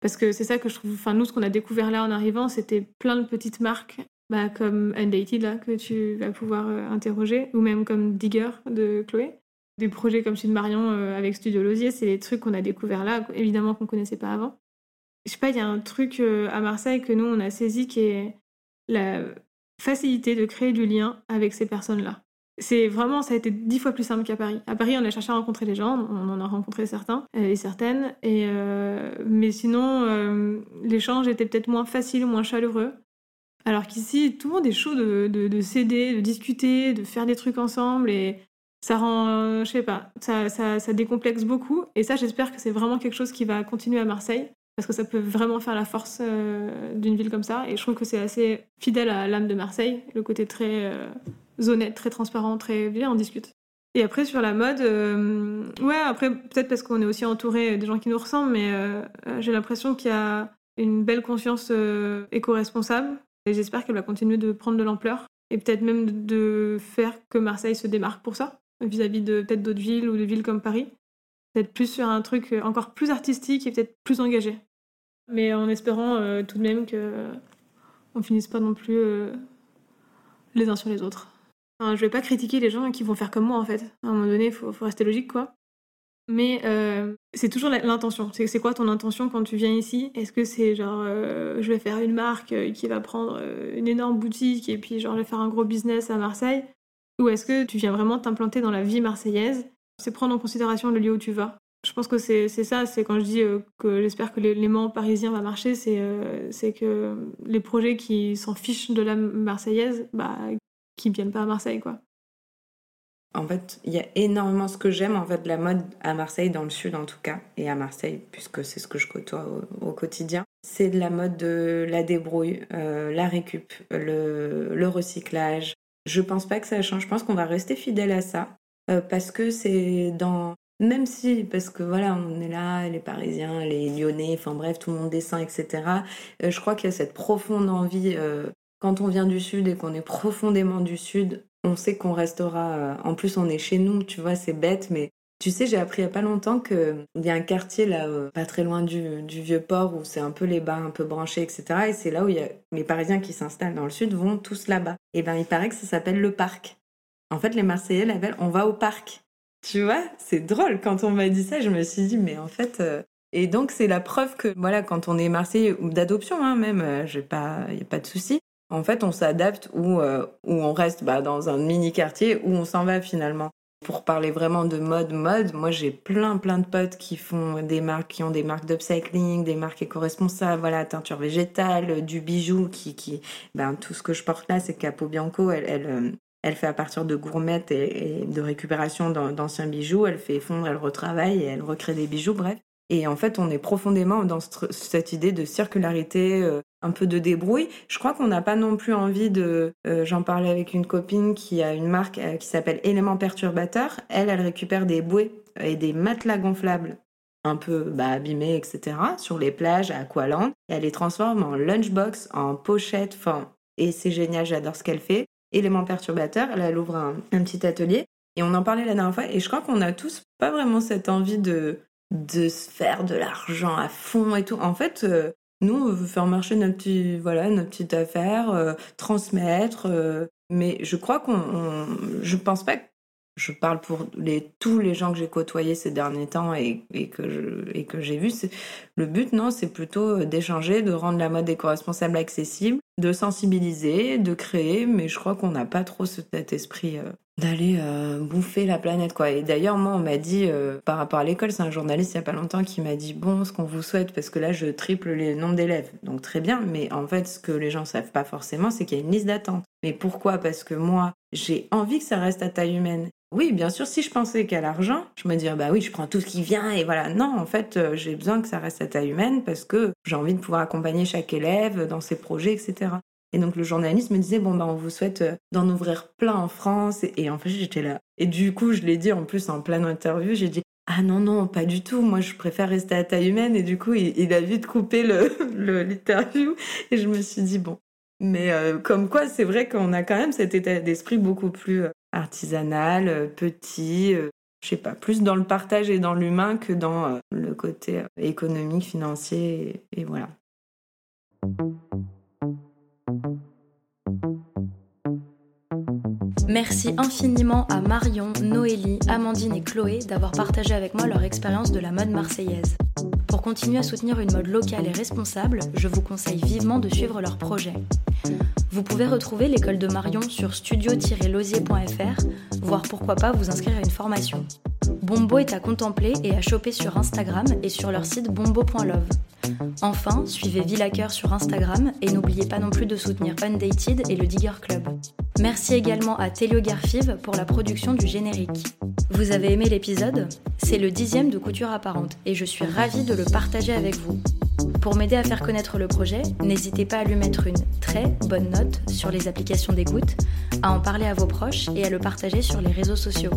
Parce que c'est ça que je trouve. Enfin, nous, ce qu'on a découvert là en arrivant, c'était plein de petites marques bah, comme Undated, là, que tu vas pouvoir interroger, ou même comme Digger de Chloé des projets comme celui de Marion euh, avec Studio Losier, c'est des trucs qu'on a découvert là, évidemment qu'on connaissait pas avant. Je sais pas, il y a un truc euh, à Marseille que nous on a saisi qui est la facilité de créer du lien avec ces personnes-là. C'est vraiment, ça a été dix fois plus simple qu'à Paris. À Paris, on a cherché à rencontrer les gens, on en a rencontré certains euh, et certaines, et mais sinon, l'échange était peut-être moins facile, moins chaleureux. Alors qu'ici, tout le monde est chaud de, de, de s'aider, de discuter, de faire des trucs ensemble, et ça rend, euh, je sais pas, ça, ça, ça, décomplexe beaucoup. Et ça, j'espère que c'est vraiment quelque chose qui va continuer à Marseille, parce que ça peut vraiment faire la force euh, d'une ville comme ça. Et je trouve que c'est assez fidèle à l'âme de Marseille, le côté très euh, honnête, très transparent, très bien, on discute. Et après, sur la mode, ouais, après, peut-être parce qu'on est aussi entouré des gens qui nous ressemblent, mais j'ai l'impression qu'il y a une belle conscience éco-responsable. Et j'espère qu'elle va continuer de prendre de l'ampleur et peut-être même de faire que Marseille se démarque pour ça vis-à-vis de peut-être d'autres villes ou de villes comme Paris. Peut-être plus sur un truc euh, encore plus artistique et peut-être plus engagé. Mais en espérant euh, tout de même que on finisse pas non plus euh, les uns sur les autres. Enfin, je vais pas critiquer les gens qui vont faire comme moi en fait. À un moment donné, il faut, rester logique quoi. Mais c'est toujours l'intention. C'est quoi ton intention quand tu viens ici? Est-ce que c'est genre, je vais faire une marque qui va prendre une énorme boutique et puis genre, je vais faire un gros business à Marseille? Ou est-ce que tu viens vraiment t'implanter dans la vie marseillaise? C'est prendre en considération le lieu où tu vas. Je pense que c'est ça, c'est quand je dis que j'espère que l'aimant parisien va marcher, c'est que les projets qui s'en fichent de la marseillaise, bah, qui viennent pas à Marseille, quoi. En fait, il y a énormément ce que j'aime en fait de la mode à Marseille, dans le sud en tout cas, et à Marseille, puisque c'est ce que je côtoie au, quotidien. C'est de la mode de la débrouille, euh, la récup, le, recyclage. Je pense pas que ça change. Je pense qu'on va rester fidèle à ça, euh, parce que c'est dans. Même si, parce que voilà, on est là, les Parisiens, les Lyonnais, enfin bref, tout le monde descend, etc. Euh, je crois qu'il y a cette profonde envie quand on vient du sud et qu'on est profondément du sud, on sait qu'on restera. Euh, en plus, on est chez nous, tu vois, c'est bête, mais tu sais, j'ai appris il n'y a pas longtemps qu'il y a un quartier là, euh, pas très loin du, vieux port, où c'est un peu les bars un peu branchés, etc. Et c'est là où il y a les Parisiens qui s'installent dans le sud vont tous là-bas. Et ben, il paraît que ça s'appelle le parc. En fait, les Marseillais l'appellent on va au parc. Tu vois, c'est drôle. Quand on m'a dit ça, je me suis dit, mais en fait. Euh, et donc, c'est la preuve que, voilà, quand on est Marseillais, ou d'adoption, hein, même, il pas, n'y a pas de souci, en fait, on s'adapte ou, euh, on reste bah, dans un mini quartier où on s'en va finalement. Pour parler vraiment de mode, mode, moi j'ai plein plein de potes qui font des marques, qui ont des marques d'upcycling, des marques éco-responsables, voilà, teinture végétale, du bijou, qui, qui, ben tout ce que je porte là, c'est Capo Bianco, elle, elle, euh, elle fait à partir de gourmettes et, de récupération d'anciens bijoux, elle fait fondre, elle retravaille et elle recrée des bijoux, bref. Et en fait, on est profondément dans cette idée de circularité, euh, un peu de débrouille. Je crois qu'on n'a pas non plus envie de... Euh, j'en parlais avec une copine qui a une marque euh, qui s'appelle Éléments Perturbateurs. Elle, elle récupère des bouées et des matelas gonflables un peu bah, abîmés, etc., sur les plages à Aqualand. Et elle les transforme en lunchbox, en pochette, enfin... Et c'est génial, j'adore ce qu'elle fait. Éléments perturbateurs, elle, ouvre un, petit atelier. Et on en parlait la dernière fois, et je crois qu'on a tous pas vraiment cette envie de de se faire de l'argent à fond et tout. En fait, euh, nous, on veut faire marcher notre, voilà, notre petite affaire, euh, transmettre. Euh, mais je crois qu'on. Je pense pas que. Je parle pour les, tous les gens que j'ai côtoyés ces derniers temps et, et que, et que j'ai vus. Le but, non, c'est plutôt d'échanger, de rendre la mode éco-responsable accessible, de sensibiliser, de créer. Mais je crois qu'on n'a pas trop cet esprit d'aller euh, bouffer la planète quoi. Et d'ailleurs moi on m'a dit euh, par rapport à l'école, c'est un journaliste il y a pas longtemps qui m'a dit bon ce qu'on vous souhaite parce que là je triple les nombres d'élèves. Donc très bien, mais en fait ce que les gens savent pas forcément c'est qu'il y a une liste d'attente. Mais pourquoi? Parce que moi j'ai envie que ça reste à taille humaine. Oui, bien sûr, si je pensais qu'à l'argent, je me dirais, bah oui, je prends tout ce qui vient et voilà. Non, en fait, euh, j'ai besoin que ça reste à taille humaine parce que j'ai envie de pouvoir accompagner chaque élève dans ses projets, etc. Et donc le journaliste me disait bon ben on vous souhaite euh, d'en ouvrir plein en France et, en fait j'étais là. Et du coup je l'ai dit en plus en pleine interview, j'ai dit ah non non pas du tout, moi je préfère rester à taille humaine et du coup il, a vite coupé [LAUGHS] le l'interview et je me suis dit bon. Mais euh, comme quoi c'est vrai qu'on a quand même cet état d'esprit beaucoup plus euh, artisanal, petit, je sais pas, plus dans le partage et dans l'humain que dans le côté économique, financier et voilà. Merci infiniment à Marion, Noélie, Amandine et Chloé d'avoir partagé avec moi leur expérience de la mode marseillaise. Pour continuer à soutenir une mode locale et responsable, je vous conseille vivement de suivre leurs projets. Vous pouvez retrouver l'école de Marion sur studio-losier.fr, voire pourquoi pas vous inscrire à une formation. Bombo est à contempler et à choper sur Instagram et sur leur site bombo.love. Enfin, suivez Villacker sur Instagram et n'oubliez pas non plus de soutenir Undated et le Digger Club. Merci également à Telio Garfive pour la production du générique. Vous avez aimé l'épisode? C'est le dixième de Couture Apparente et je suis ravie de le partager avec vous. Pour m'aider à faire connaître le projet, n'hésitez pas à lui mettre une très bonne note sur les applications d'écoute, à en parler à vos proches et à le partager sur les réseaux sociaux.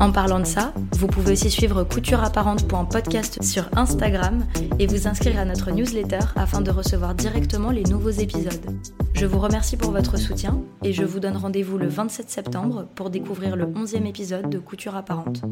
En parlant de ça, vous pouvez aussi suivre coutureapparente.podcast sur Instagram et vous inscrire notre newsletter afin de recevoir directement les nouveaux épisodes. Je vous remercie pour votre soutien et je vous donne rendez-vous le 27 septembre pour découvrir le 11e épisode de Couture Apparente.